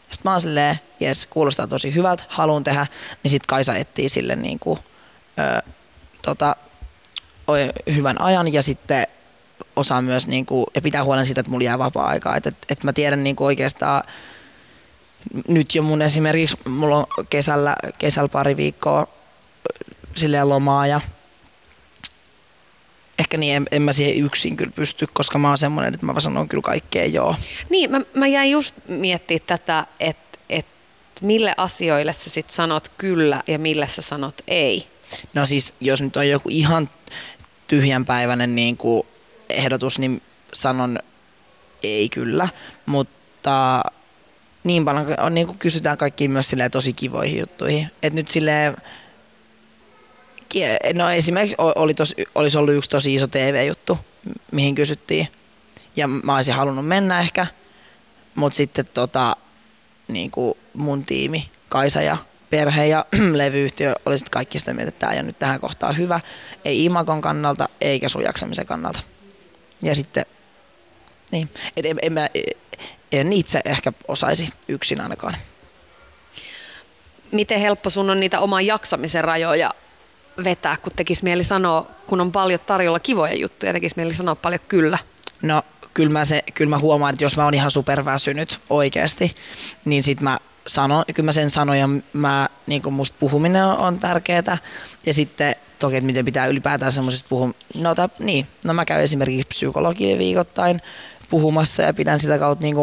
Sitten mä oon silleen, jes, kuulostaa tosi hyvältä, haluan tehdä, niin sitten Kaisa etsii sille niin kuin, ö, tota, hyvän ajan ja sitten osaa myös niin kuin, ja pitää huolen siitä, että mulla jää vapaa-aikaa. Että, että, että mä tiedän niin kuin oikeastaan nyt jo mun esimerkiksi, mulla on kesällä, kesällä pari viikkoa silleen lomaa ja ehkä niin en, en mä siihen yksin kyllä pysty, koska mä oon semmoinen, että mä sanon kyllä kaikkea joo. Niin, mä, mä jäin just miettimään tätä, että et mille asioille sä sit sanot kyllä ja mille sä sanot ei. No siis, jos nyt on joku ihan tyhjänpäiväinen niin kuin ehdotus, niin sanon ei kyllä, mutta niin paljon on, niin kuin kysytään kaikkiin myös tosi kivoihin juttuihin. Et nyt silleen, no esimerkiksi oli tos, olisi ollut yksi tosi iso TV-juttu, mihin kysyttiin. Ja mä olisin halunnut mennä ehkä, mutta sitten tota, niin kuin mun tiimi, Kaisa ja perhe ja levyyhtiö oli sitten kaikki sitä mieltä, että tämä ei ole nyt tähän kohtaan hyvä. Ei imakon kannalta eikä sun jaksamisen kannalta. Ja sitten, niin, et en, en, mä, en itse ehkä osaisi yksin ainakaan. Miten helppo sun on niitä oman jaksamisen rajoja vetää, kun tekisi mieli sanoa, kun on paljon tarjolla kivoja juttuja, tekisi mieli sanoa paljon kyllä? No kyllä mä, se, kyllä mä huomaan, että jos mä oon ihan superväsynyt oikeasti, niin sit mä sanon, kyllä mä sen sanon ja mä, niin kuin musta puhuminen on tärkeää ja sitten toki, että miten pitää ylipäätään semmoisesta puhua. No, ta, niin, no mä käyn esimerkiksi psykologiin viikoittain puhumassa ja pidän sitä kautta niin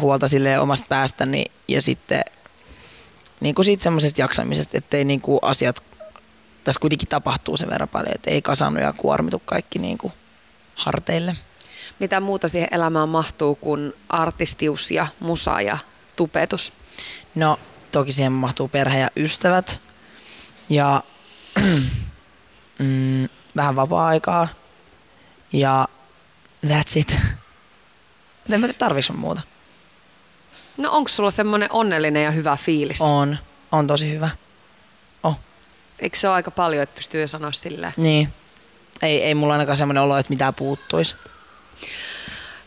huolta sille omasta päästäni ja sitten niin kuin siitä semmoisesta jaksamisesta, ettei niin kuin asiat, tässä kuitenkin tapahtuu sen verran paljon, että ei kasannu ja kuormitu kaikki niin kuin harteille. Mitä muuta siihen elämään mahtuu kuin artistius ja musa ja tupetus? No toki siihen mahtuu perhe ja ystävät ja mm, vähän vapaa-aikaa ja that's it. En mä tarvitse muuta. No onko sulla semmoinen onnellinen ja hyvä fiilis? On, on tosi hyvä. Eikö se ole aika paljon, että pystyy sanoa silleen? Niin. Ei, ei mulla ainakaan semmoinen olo, että mitään puuttuisi.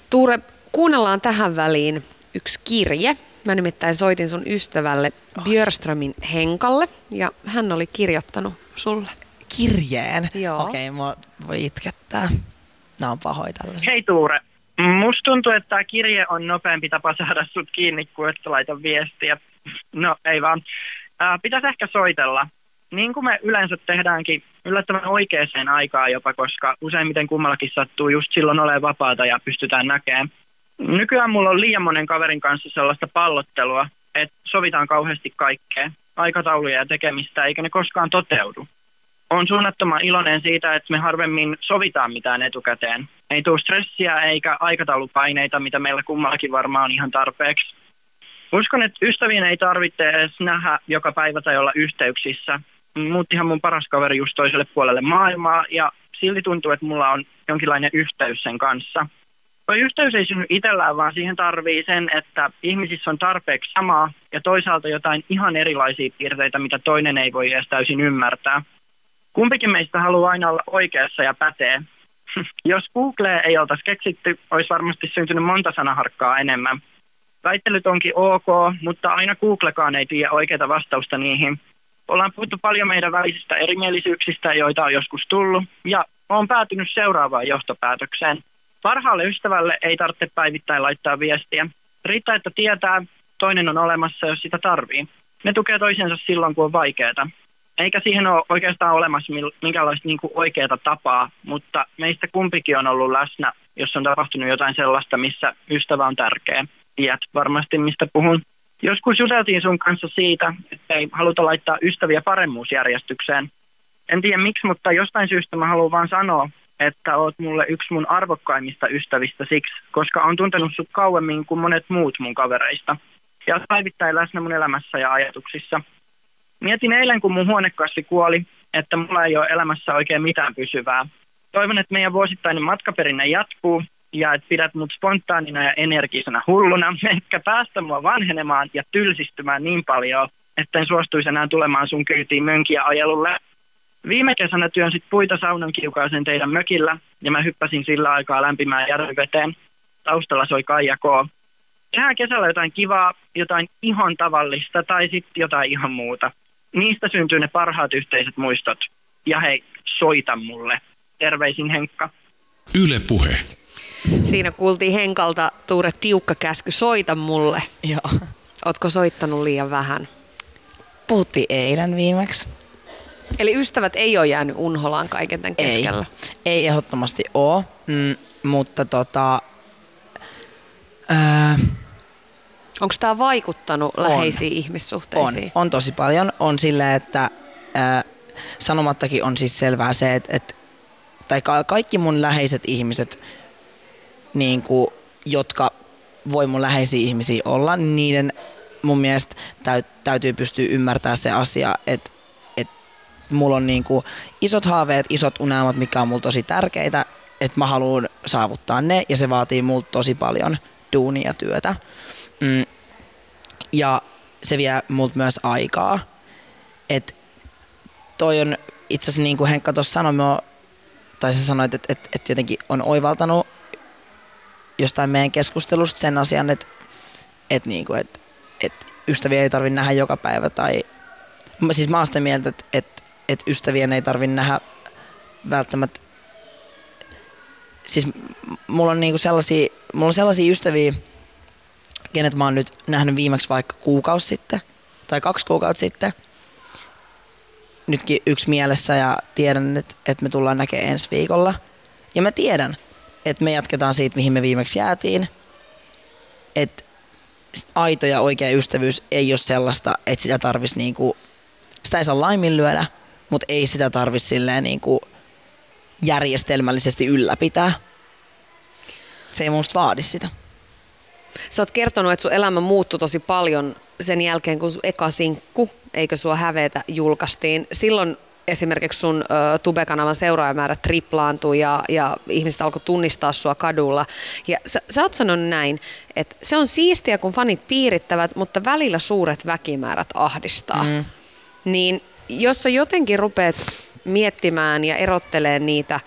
Tuure, kuunnellaan tähän väliin yksi kirje. Mä nimittäin soitin sun ystävälle oh. Björströmin Henkalle ja hän oli kirjoittanut sulle. Kirjeen? Joo. Okei, okay, mua voi itkettää. Nämä on pahoja tällaiset. Hei Tuure, Musta tuntuu, että tämä kirje on nopeampi tapa saada sut kiinni kuin että laita viestiä. No ei vaan. Pitäisi ehkä soitella. Niin kuin me yleensä tehdäänkin yllättävän oikeaan aikaan jopa, koska useimmiten kummallakin sattuu just silloin olemaan vapaata ja pystytään näkemään. Nykyään mulla on liian monen kaverin kanssa sellaista pallottelua, että sovitaan kauheasti kaikkea, aikatauluja ja tekemistä, eikä ne koskaan toteudu. On suunnattoman iloinen siitä, että me harvemmin sovitaan mitään etukäteen. Ei tule stressiä eikä aikataulupaineita, mitä meillä kummallakin varmaan on ihan tarpeeksi. Uskon, että ystävien ei tarvitse edes nähdä joka päivä tai olla yhteyksissä. Muuttihan mun paras kaveri just toiselle puolelle maailmaa ja silti tuntuu, että mulla on jonkinlainen yhteys sen kanssa. Tuo yhteys ei synny itsellään, vaan siihen tarvii sen, että ihmisissä on tarpeeksi samaa ja toisaalta jotain ihan erilaisia piirteitä, mitä toinen ei voi edes täysin ymmärtää. Kumpikin meistä haluaa aina olla oikeassa ja pätee. Jos Google ei oltaisi keksitty, olisi varmasti syntynyt monta sanaharkkaa enemmän. Väittelyt onkin ok, mutta aina Googlekaan ei tiedä oikeaa vastausta niihin. Ollaan puhuttu paljon meidän välisistä erimielisyyksistä, joita on joskus tullut, ja olen päätynyt seuraavaan johtopäätökseen. Parhaalle ystävälle ei tarvitse päivittäin laittaa viestiä. Riittää, että tietää, toinen on olemassa, jos sitä tarvii. Ne tukee toisensa silloin, kun on vaikeaa. Eikä siihen ole oikeastaan olemassa minkäänlaista niin oikeaa tapaa, mutta meistä kumpikin on ollut läsnä, jos on tapahtunut jotain sellaista, missä ystävä on tärkeä. Tiedät varmasti, mistä puhun. Joskus juteltiin sun kanssa siitä, että ei haluta laittaa ystäviä paremmuusjärjestykseen. En tiedä miksi, mutta jostain syystä mä haluan vaan sanoa, että oot mulle yksi mun arvokkaimmista ystävistä siksi, koska on tuntenut sut kauemmin kuin monet muut mun kavereista. Ja päivittäin läsnä mun elämässä ja ajatuksissa. Mietin eilen, kun mun huonekassi kuoli, että mulla ei ole elämässä oikein mitään pysyvää. Toivon, että meidän vuosittainen matkaperinne jatkuu ja että pidät mut spontaanina ja energisena hulluna, etkä päästä mua vanhenemaan ja tylsistymään niin paljon, että en suostuisi enää tulemaan sun kyytiin mönkiä ajelulle. Viime kesänä työnsit puita saunan kiukaisen teidän mökillä ja mä hyppäsin sillä aikaa lämpimään järviveteen. Taustalla soi Kaija K. Tehdään kesällä jotain kivaa, jotain ihan tavallista tai sitten jotain ihan muuta. Niistä syntyy ne parhaat yhteiset muistot. Ja hei, soita mulle. Terveisin Henkka. Yle Puhe. Siinä kuultiin Henkalta Tuure tiukka käsky, soita mulle. Joo. Ootko soittanut liian vähän? Puhuttiin eilen viimeksi. Eli ystävät ei ole jäänyt unholaan kaiken tämän keskellä? Ei, ei ehdottomasti ole, mm, mutta tota... Ää, Onko tämä vaikuttanut On. läheisiin on, ihmissuhteisiin? on tosi paljon. On silleen, että ää, sanomattakin on siis selvää se, että, että tai ka- kaikki mun läheiset ihmiset, niin kuin, jotka voi mun läheisiä ihmisiä olla, niiden mun mielestä täyt, täytyy pystyä ymmärtämään se asia, että, että mulla on niin kuin isot haaveet, isot unelmat, mikä on mulla tosi tärkeitä, että mä haluan saavuttaa ne ja se vaatii multa tosi paljon duunia työtä. Mm. Ja se vie multa myös aikaa. Et toi on itse asiassa niin kuin Henkka tuossa sanoi, tai sä sanoit, että, että, että jotenkin on oivaltanut jostain meidän keskustelusta sen asian, että, että, niin kuin, että, että ystäviä ei tarvitse nähdä joka päivä. Tai, siis mä oon sitä mieltä, että, että, että ystävien ei tarvitse nähdä välttämättä siis mulla on niinku sellaisia, mulla on sellaisia ystäviä, kenet mä oon nyt nähnyt viimeksi vaikka kuukausi sitten tai kaksi kuukautta sitten. Nytkin yksi mielessä ja tiedän, että, että me tullaan näkemään ensi viikolla. Ja mä tiedän, että me jatketaan siitä, mihin me viimeksi jäätiin. Että aito ja oikea ystävyys ei ole sellaista, että sitä tarvis niinku, sitä ei saa laiminlyödä, mutta ei sitä tarvis silleen niinku järjestelmällisesti ylläpitää. Se ei musta vaadi sitä. Sä oot kertonut, että sun elämä muuttui tosi paljon sen jälkeen, kun sun eka sinkku, eikö sua hävetä, julkaistiin. Silloin esimerkiksi sun ö, Tube-kanavan seuraajamäärä triplaantui ja, ja ihmiset alkoi tunnistaa sua kadulla. Ja sä, sä oot sanonut näin, että se on siistiä, kun fanit piirittävät, mutta välillä suuret väkimäärät ahdistaa. Mm. Niin jos sä jotenkin rupeat miettimään ja erottelee niitä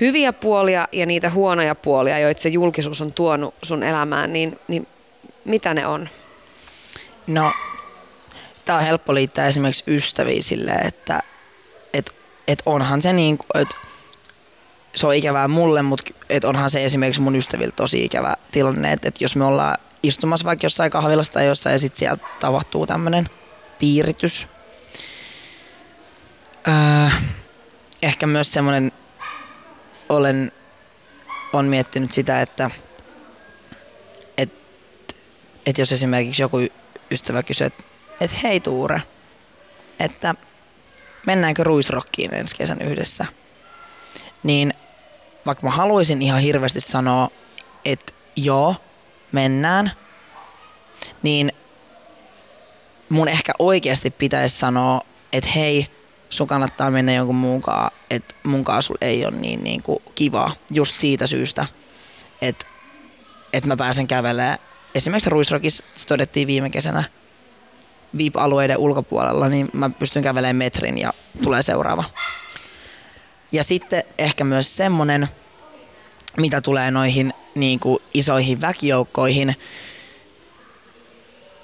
hyviä puolia ja niitä huonoja puolia, joita se julkisuus on tuonut sun elämään, niin, niin mitä ne on? No, tää on helppo liittää esimerkiksi ystäviin silleen, että et, et onhan se niin, että se on ikävää mulle, mutta et onhan se esimerkiksi mun ystäviltä tosi ikävä tilanne, että et jos me ollaan istumassa vaikka jossain kahvilassa tai jossain ja sitten sieltä tapahtuu tämmöinen piiritys. Öö, ehkä myös semmoinen, olen on miettinyt sitä, että et, et jos esimerkiksi joku ystävä kysyy, että et hei Tuure, että mennäänkö ruisrokkiin ensi kesän yhdessä, niin vaikka mä haluaisin ihan hirveästi sanoa, että joo, mennään, niin mun ehkä oikeasti pitäisi sanoa, että hei, sun kannattaa mennä jonkun muun kaa, että mun kaa sul ei ole niin, niin kuin kivaa just siitä syystä, että, että mä pääsen kävelemään. Esimerkiksi Ruisrokissa todettiin viime kesänä VIP-alueiden ulkopuolella, niin mä pystyn kävelemään metrin ja tulee seuraava. Ja sitten ehkä myös semmonen, mitä tulee noihin niin kuin isoihin väkijoukkoihin,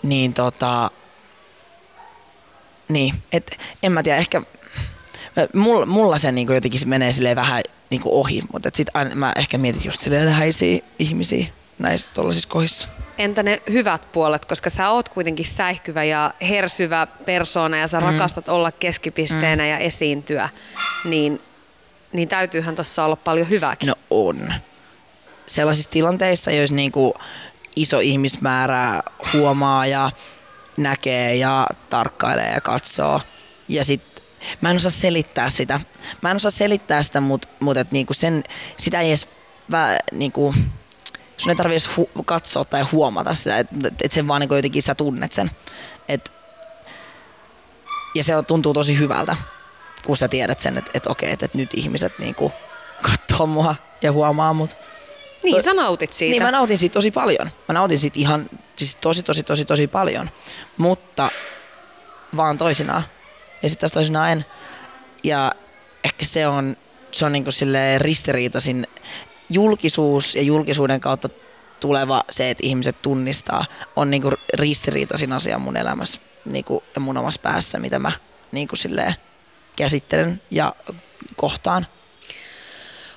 niin tota, niin, et en mä tiedä, ehkä mulla, mulla se niinku jotenkin menee silleen vähän niinku ohi, mutta sit aina, mä ehkä mietin just silleen läheisiä ihmisiä näissä tuollaisissa kohdissa. Entä ne hyvät puolet, koska sä oot kuitenkin säihkyvä ja hersyvä persoona ja sä mm. rakastat olla keskipisteenä mm. ja esiintyä, niin, niin täytyyhän tuossa olla paljon hyvääkin. No on. Sellaisissa tilanteissa, jos niinku iso ihmismäärä huomaa ja näkee ja tarkkailee ja katsoo. Ja sit mä en osaa selittää sitä. Mä en osaa selittää sitä, mutta mut et niinku sen, sitä ei edes vä, niinku, sun ei tarvitse hu- katsoa tai huomata sitä, että et sen vaan niinku jotenkin sä tunnet sen. Et, ja se tuntuu tosi hyvältä, kun sä tiedät sen, että et okei, että et nyt ihmiset niinku katsoo mua ja huomaa mut. Niin, to- sä nautit siitä. Niin, mä nautin siitä tosi paljon. Mä nautin siitä ihan siis tosi, tosi, tosi, tosi paljon. Mutta vaan toisinaan. Ja sitten taas toisinaan en. Ja ehkä se on, se on niinku ristiriitaisin julkisuus ja julkisuuden kautta tuleva se, että ihmiset tunnistaa, on niinku ristiriitaisin asia mun elämässä niinku, ja mun omassa päässä, mitä mä niinku käsittelen ja kohtaan.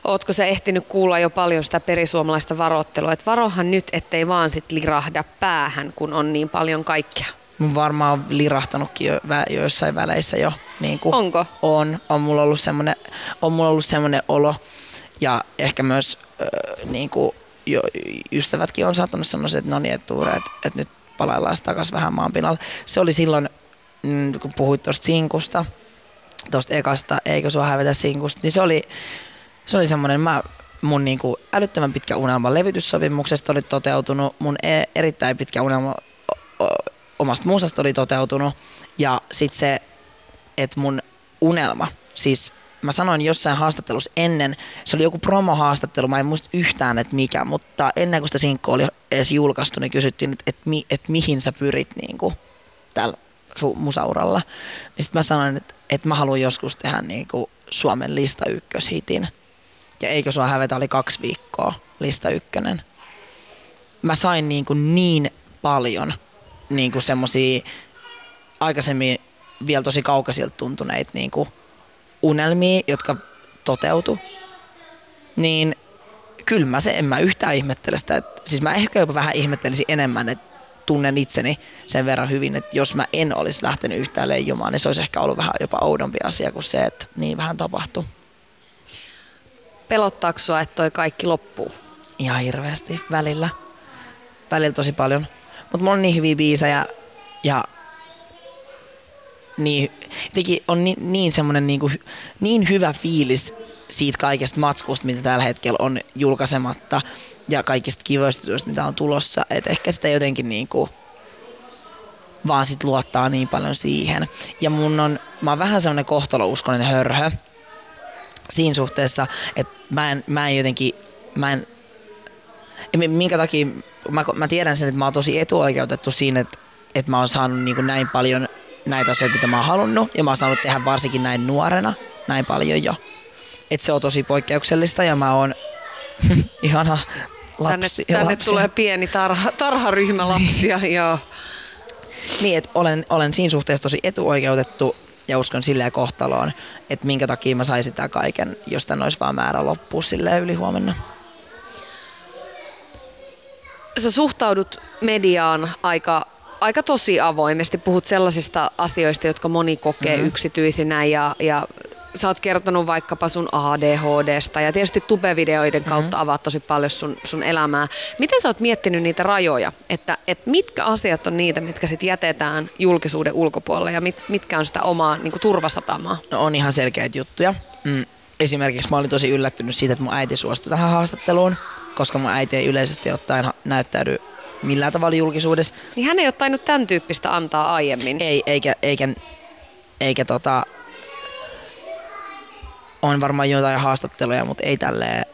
Ootko sä ehtinyt kuulla jo paljon sitä perisuomalaista varoittelua, että varohan nyt, ettei vaan sit lirahda päähän, kun on niin paljon kaikkea? Mun varmaan lirahtanutkin jo, jo jossain väleissä jo. Niin kuin Onko? On. On mulla ollut semmoinen, on mulla ollut semmoinen olo. Ja ehkä myös äh, niin kuin jo, ystävätkin on saattanut sanoa, että no niin, että, että, että nyt palaillaan takaisin vähän maan pinnalle. Se oli silloin, mm, kun puhuit tuosta sinkusta, tuosta ekasta, eikö sua hävetä sinkusta, niin se oli, se oli semmoinen, mä, mun niinku älyttömän pitkä unelma levytyssopimuksesta oli toteutunut, mun e- erittäin pitkä unelma omasta muusasta oli toteutunut ja sitten se, että mun unelma, siis mä sanoin jossain haastattelussa ennen, se oli joku promohaastattelu, mä en muista yhtään, että mikä, mutta ennen kuin sitä sinkku oli edes julkaistu, niin kysyttiin, että, että, mi, että mihin sä pyrit niin kuin, tällä sun musauralla. Niin sitten mä sanoin, että, että mä haluan joskus tehdä niin kuin Suomen lista ykköshitin. Ja eikö sua hävetä, oli kaksi viikkoa lista ykkönen. Mä sain niin, kuin niin paljon niin kuin semmosia aikaisemmin vielä tosi kaukaisilta tuntuneita niin kuin unelmia, jotka toteutu. Niin kyllä mä se, en mä yhtään ihmettele sitä. Että, siis mä ehkä jopa vähän ihmettelisin enemmän, että tunnen itseni sen verran hyvin, että jos mä en olisi lähtenyt yhtään leijumaan, niin se olisi ehkä ollut vähän jopa oudompi asia kuin se, että niin vähän tapahtuu. Pelottaako sua, että toi kaikki loppuu? Ihan hirveästi välillä. Välillä tosi paljon. Mutta mulla on niin hyviä biisejä ja niin, jotenkin on niin, niin semmoinen niin, kuin, niin hyvä fiilis siitä kaikesta matskusta, mitä tällä hetkellä on julkaisematta ja kaikista kivoista mitä on tulossa. Että ehkä sitä jotenkin niin kuin, vaan sit luottaa niin paljon siihen. Ja mun on, mä oon vähän semmoinen kohtalouskonen hörhö siinä suhteessa, että mä en, mä en jotenkin, mä en, minkä takia, mä, mä tiedän sen, että mä oon tosi etuoikeutettu siinä, että, että mä oon saanut niin kuin näin paljon näitä asioita, mitä mä oon halunnut, ja mä oon saanut tehdä varsinkin näin nuorena, näin paljon jo. Että se on tosi poikkeuksellista, ja mä oon ihana lapsi. Tänne, tänne tulee pieni tarha, tarharyhmä lapsia, joo. Niin, että olen, olen siinä suhteessa tosi etuoikeutettu ja uskon silleen kohtaloon, että minkä takia mä saisin sitä kaiken, jos tän olisi vaan määrä loppua silleen yli huomenna. Sä suhtaudut mediaan aika, aika tosi avoimesti. Puhut sellaisista asioista, jotka moni kokee mm-hmm. yksityisinä ja, ja sä oot kertonut vaikkapa sun ADHDsta ja tietysti tubevideoiden mm-hmm. kautta avaat tosi paljon sun, sun elämää. Miten sä oot miettinyt niitä rajoja, että, että mitkä asiat on niitä, mitkä sit jätetään julkisuuden ulkopuolelle ja mit, mitkä on sitä omaa niin turvasatamaa? No on ihan selkeitä juttuja. Mm. Esimerkiksi mä olin tosi yllättynyt siitä, että mun äiti suostui tähän haastatteluun, koska mun äiti ei yleisesti ottaen näyttäydy millään tavalla julkisuudessa. Niin hän ei ole tainnut tämän tyyppistä antaa aiemmin. Ei, eikä, eikä, eikä tota, on varmaan jotain haastatteluja, mutta ei tälleen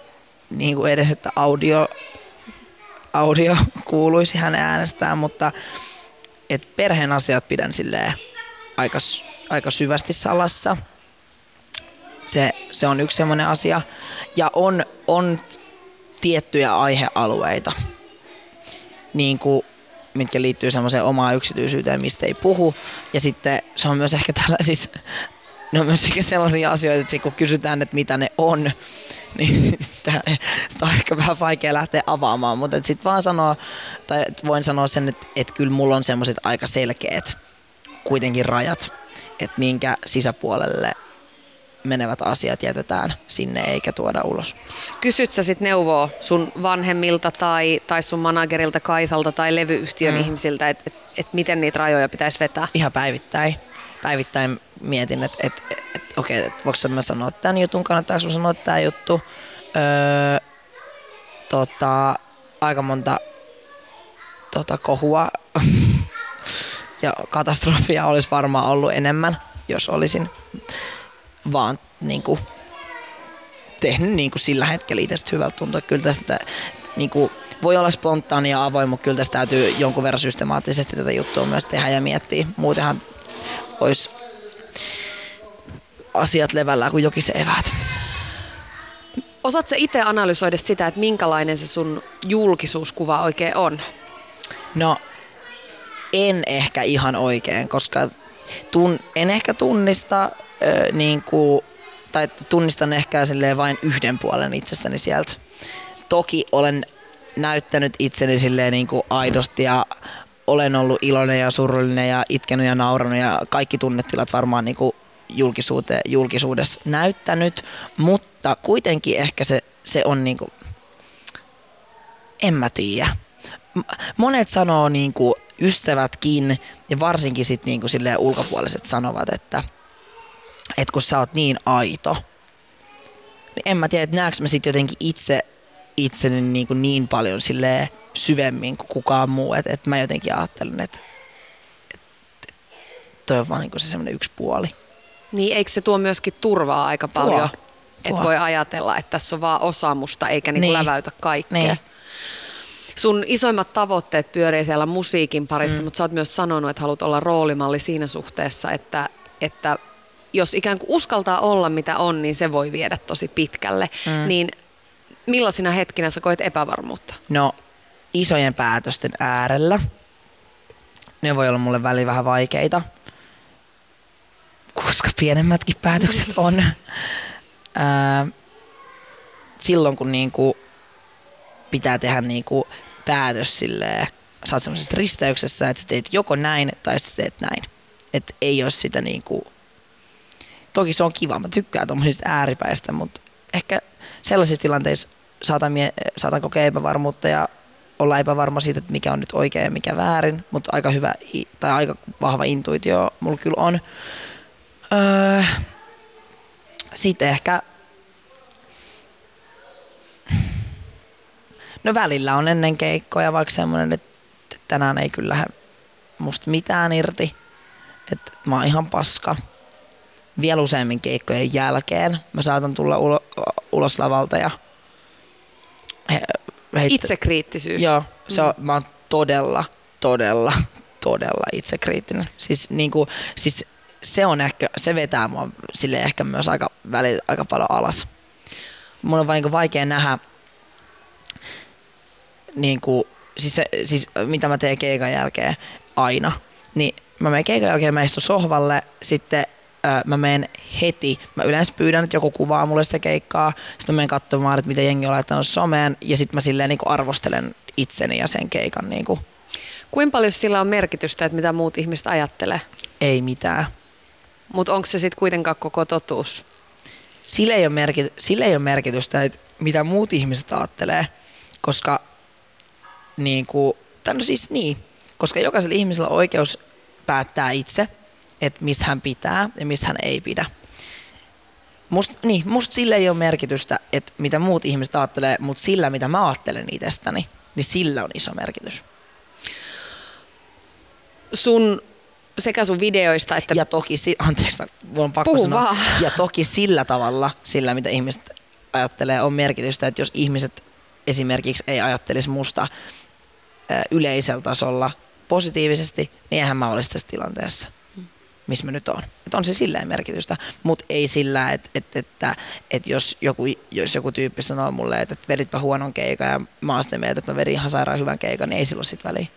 niin kuin edes, että audio, audio kuuluisi hänen äänestään, mutta et perheen asiat pidän silleen aika, aika syvästi salassa. Se, se on yksi semmoinen asia. Ja on, on tiettyjä aihealueita, niin kuin mitkä liittyy semmoiseen omaan yksityisyyteen, mistä ei puhu. Ja sitten se on myös ehkä tällaisissa, ne on myös sellaisia asioita, että kun kysytään, että mitä ne on, niin sitä, sitä on ehkä vähän vaikea lähteä avaamaan, mutta sitten vaan sanoa, tai voin sanoa sen, että, että kyllä mulla on semmoiset aika selkeät kuitenkin rajat, että minkä sisäpuolelle menevät asiat jätetään sinne eikä tuoda ulos. Kysyt sä sit neuvoa sun vanhemmilta tai, tai sun managerilta Kaisalta tai levyyhtiön mm. ihmisiltä, että et, et miten niitä rajoja pitäisi vetää? Ihan päivittäin. Päivittäin mietin, että et, et, et, okei, et voiko mä sanoa tämän jutun, kannattaako sun sanoa tämä juttu. Öö, tota, aika monta tota, kohua ja katastrofia olisi varmaan ollut enemmän, jos olisin vaan niin kuin, tehnyt niin kuin sillä hetkellä itsestä hyvältä tuntua. Kyllä tästä niin kuin, voi olla spontaania ja avoin, mutta kyllä tästä täytyy jonkun verran systemaattisesti tätä juttua myös tehdä ja miettiä. Muutenhan olisi asiat levällä kuin jokin se eväät. Osaatko itse analysoida sitä, että minkälainen se sun julkisuuskuva oikein on? No, en ehkä ihan oikein, koska tun, en ehkä tunnista ö, niin kuin, tai tunnistan ehkä vain yhden puolen itsestäni sieltä. Toki olen näyttänyt itseni silleen niin kuin aidosti ja olen ollut iloinen ja surullinen ja itkenyt ja nauranut ja kaikki tunnetilat varmaan niin kuin julkisuudessa näyttänyt, mutta kuitenkin ehkä se, se on niin kuin, en mä tiedä. Monet sanoo niin kuin ystävätkin ja varsinkin sit niin kuin ulkopuoliset sanovat, että – että kun sä oot niin aito, niin en mä tiedä, että näekö mä sit jotenkin itse itseni niin, kuin niin paljon sille syvemmin kuin kukaan muu, että et mä jotenkin ajattelen, että et, et toi on vaan niin kuin se semmoinen yksi puoli. Niin, eikö se tuo myöskin turvaa aika paljon? Että voi ajatella, että tässä on vaan osa musta eikä niinku niin. läväytä kaikkea. Niin. Sun isoimmat tavoitteet pyörii siellä musiikin parissa, mm. mutta sä oot myös sanonut, että haluat olla roolimalli siinä suhteessa, että, että jos ikään kuin uskaltaa olla mitä on, niin se voi viedä tosi pitkälle. Mm. Niin millaisina hetkinä sä koet epävarmuutta? No isojen päätösten äärellä. Ne voi olla mulle väliin vähän vaikeita, koska pienemmätkin päätökset on. Ää, silloin kun niinku pitää tehdä niinku päätös silleen, sä oot semmoisessa risteyksessä, että sä teet joko näin tai sä teet näin. Että ei ole sitä niinku toki se on kiva, mä tykkään tuommoisista ääripäistä, mutta ehkä sellaisissa tilanteissa saatan, mie- saatan kokea epävarmuutta ja olla epävarma siitä, että mikä on nyt oikein ja mikä väärin, mutta aika hyvä tai aika vahva intuitio mulla kyllä on. Öö, sitten ehkä No välillä on ennen keikkoja vaikka semmoinen, että tänään ei kyllä musta mitään irti. Että mä oon ihan paska vielä useammin keikkojen jälkeen. Mä saatan tulla ulo, ulos lavalta ja he, heit... Itsekriittisyys. Joo, se on, mm. mä oon todella, todella, todella itsekriittinen. Siis, niin kuin, siis se on ehkä, se vetää mua sille ehkä myös aika, välillä aika paljon alas. Mun on vaan niin vaikea nähdä, niin kuin, siis, se, siis mitä mä teen keikan jälkeen aina, niin mä menen keikan jälkeen, mä istun sohvalle, sitten mä menen heti, mä yleensä pyydän, että joku kuvaa mulle sitä keikkaa, sitten mä menen katsomaan, että mitä jengi on laittanut someen, ja sitten mä silleen niin kuin arvostelen itseni ja sen keikan. Niin kuin. Kuinka paljon sillä on merkitystä, että mitä muut ihmiset ajattelee? Ei mitään. Mutta onko se sitten kuitenkaan koko totuus? Sillä ei, ole merkity- sillä ei ole merkitystä, että mitä muut ihmiset ajattelee, koska niin kuin, no siis niin, koska jokaisella ihmisellä on oikeus päättää itse – että mistä hän pitää ja mistä hän ei pidä. Musta, niin, musta sillä ei ole merkitystä, että mitä muut ihmiset ajattelee, mutta sillä, mitä mä ajattelen itsestäni, niin sillä on iso merkitys. Sun sekä sun videoista että... Ja toki, anteeksi, mä voin pakko Puhu sanoa. Vaan. Ja toki sillä tavalla, sillä mitä ihmiset ajattelee, on merkitystä, että jos ihmiset esimerkiksi ei ajattelisi musta yleisellä tasolla positiivisesti, niin eihän mä olisi tässä tilanteessa missä mä nyt on. Että on se sillä merkitystä, mutta ei sillä, että, että, että, että jos, joku, jos joku tyyppi sanoo mulle, että, että veditpä huonon keikan ja mä oon sitten mieltä, että mä vedin ihan sairaan hyvän keikan, niin ei silloin sit väliä.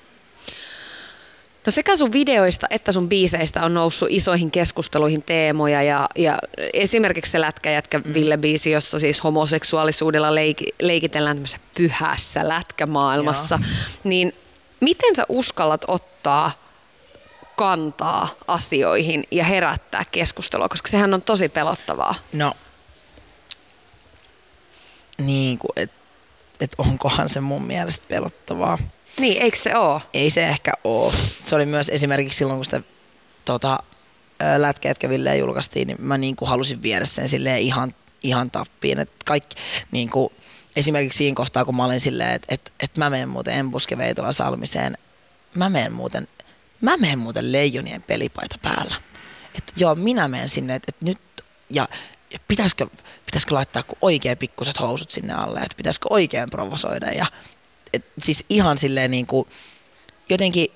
No sekä sun videoista että sun biiseistä on noussut isoihin keskusteluihin teemoja ja, ja esimerkiksi se lätkäjätkä mm. Ville-biisi, jossa siis homoseksuaalisuudella leiki, leikitellään tämmöisessä pyhässä lätkämaailmassa, Joo. niin miten sä uskallat ottaa kantaa asioihin ja herättää keskustelua, koska sehän on tosi pelottavaa. No, niin kuin, että et onkohan se mun mielestä pelottavaa. Niin, eikö se ole? Ei se ehkä ole. Se oli myös esimerkiksi silloin, kun sitä tota, lätkä Ville julkaistiin, niin mä niin kuin halusin viedä sen silleen ihan, ihan tappiin. Et kaikki, niin kuin, esimerkiksi siinä kohtaa, kun mä olin silleen, että et, et mä menen muuten Embuske Veitola Salmiseen, mä menen muuten, mä menen muuten leijonien pelipaita päällä. Että joo, minä menen sinne, että et nyt, ja, ja pitäisikö, pitäisikö laittaa oikein pikkuset housut sinne alle, että pitäisikö oikein provosoida ja et, siis ihan silleen niin kuin, jotenkin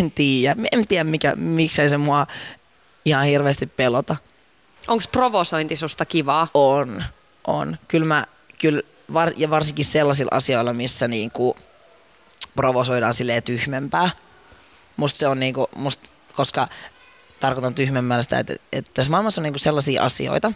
en tiedä, en tiedä mikä, miksei se mua ihan hirveästi pelota. Onko provosointi susta kivaa? On, on. Kyllä mä, kyllä, var, ja varsinkin sellaisilla asioilla, missä niinku provosoidaan silleen tyhmempää. Musta se on niinku, musta, koska tarkoitan tyhmemmällä sitä, että, että tässä maailmassa on niinku sellaisia asioita,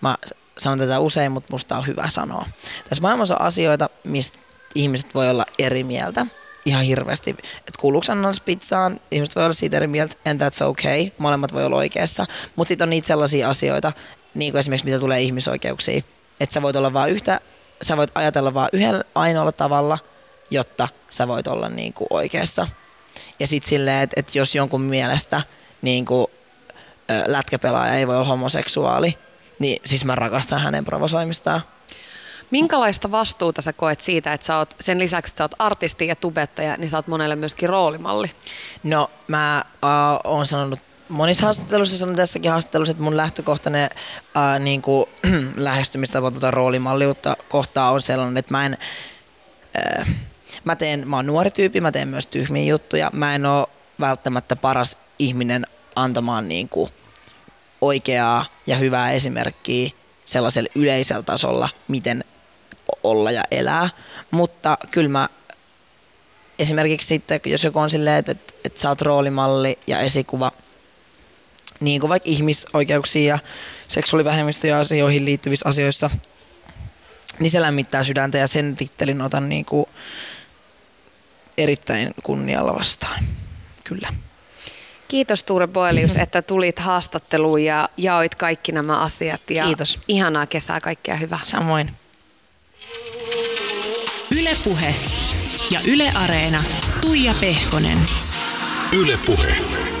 mä sanon tätä usein, mutta musta on hyvä sanoa. Tässä maailmassa on asioita, mistä ihmiset voi olla eri mieltä ihan hirveästi. Että kuuluuko pizzaan, ihmiset voi olla siitä eri mieltä, and that's okay, molemmat voi olla oikeassa. Mutta sitten on niitä sellaisia asioita, niin kuin esimerkiksi mitä tulee ihmisoikeuksiin, että sä voit olla vaan yhtä, sä voit ajatella vaan yhdellä ainoalla tavalla, jotta sä voit olla niin kuin oikeassa. Ja sitten silleen, että, että jos jonkun mielestä niin kuin, lätkäpelaaja ei voi olla homoseksuaali, niin siis mä rakastan hänen provosoimistaan. Minkälaista vastuuta sä koet siitä, että sä oot, sen lisäksi, että sä oot artisti ja tubettaja, niin sä oot monelle myöskin roolimalli? No mä uh, oon sanonut monissa haastatteluissa, sanon tässäkin haastattelussa, että mun lähtökohtainen uh, niin kuin, lähestymistapa tuota roolimalliutta kohtaa on sellainen, että mä en... Uh, mä teen, mä oon nuori tyyppi, mä teen myös tyhmiä juttuja. Mä en ole välttämättä paras ihminen antamaan niin kuin, oikeaa ja hyvää esimerkkiä sellaisella yleisellä tasolla, miten olla ja elää. Mutta kyllä mä esimerkiksi sitten, jos joku on silleen, että, että, että sä oot roolimalli ja esikuva, niin kuin vaikka ihmisoikeuksiin ja seksuaalivähemmistöjä asioihin liittyvissä asioissa, niin se lämmittää sydäntä ja sen tittelin otan niin kuin erittäin kunnialla vastaan. Kyllä. Kiitos Tuure Boelius, että tulit haastatteluun ja jaoit kaikki nämä asiat. Ja Kiitos. Ihanaa kesää, kaikkea hyvää. Samoin. Ylepuhe ja Yle Areena. Tuija Pehkonen. Yle Puhe.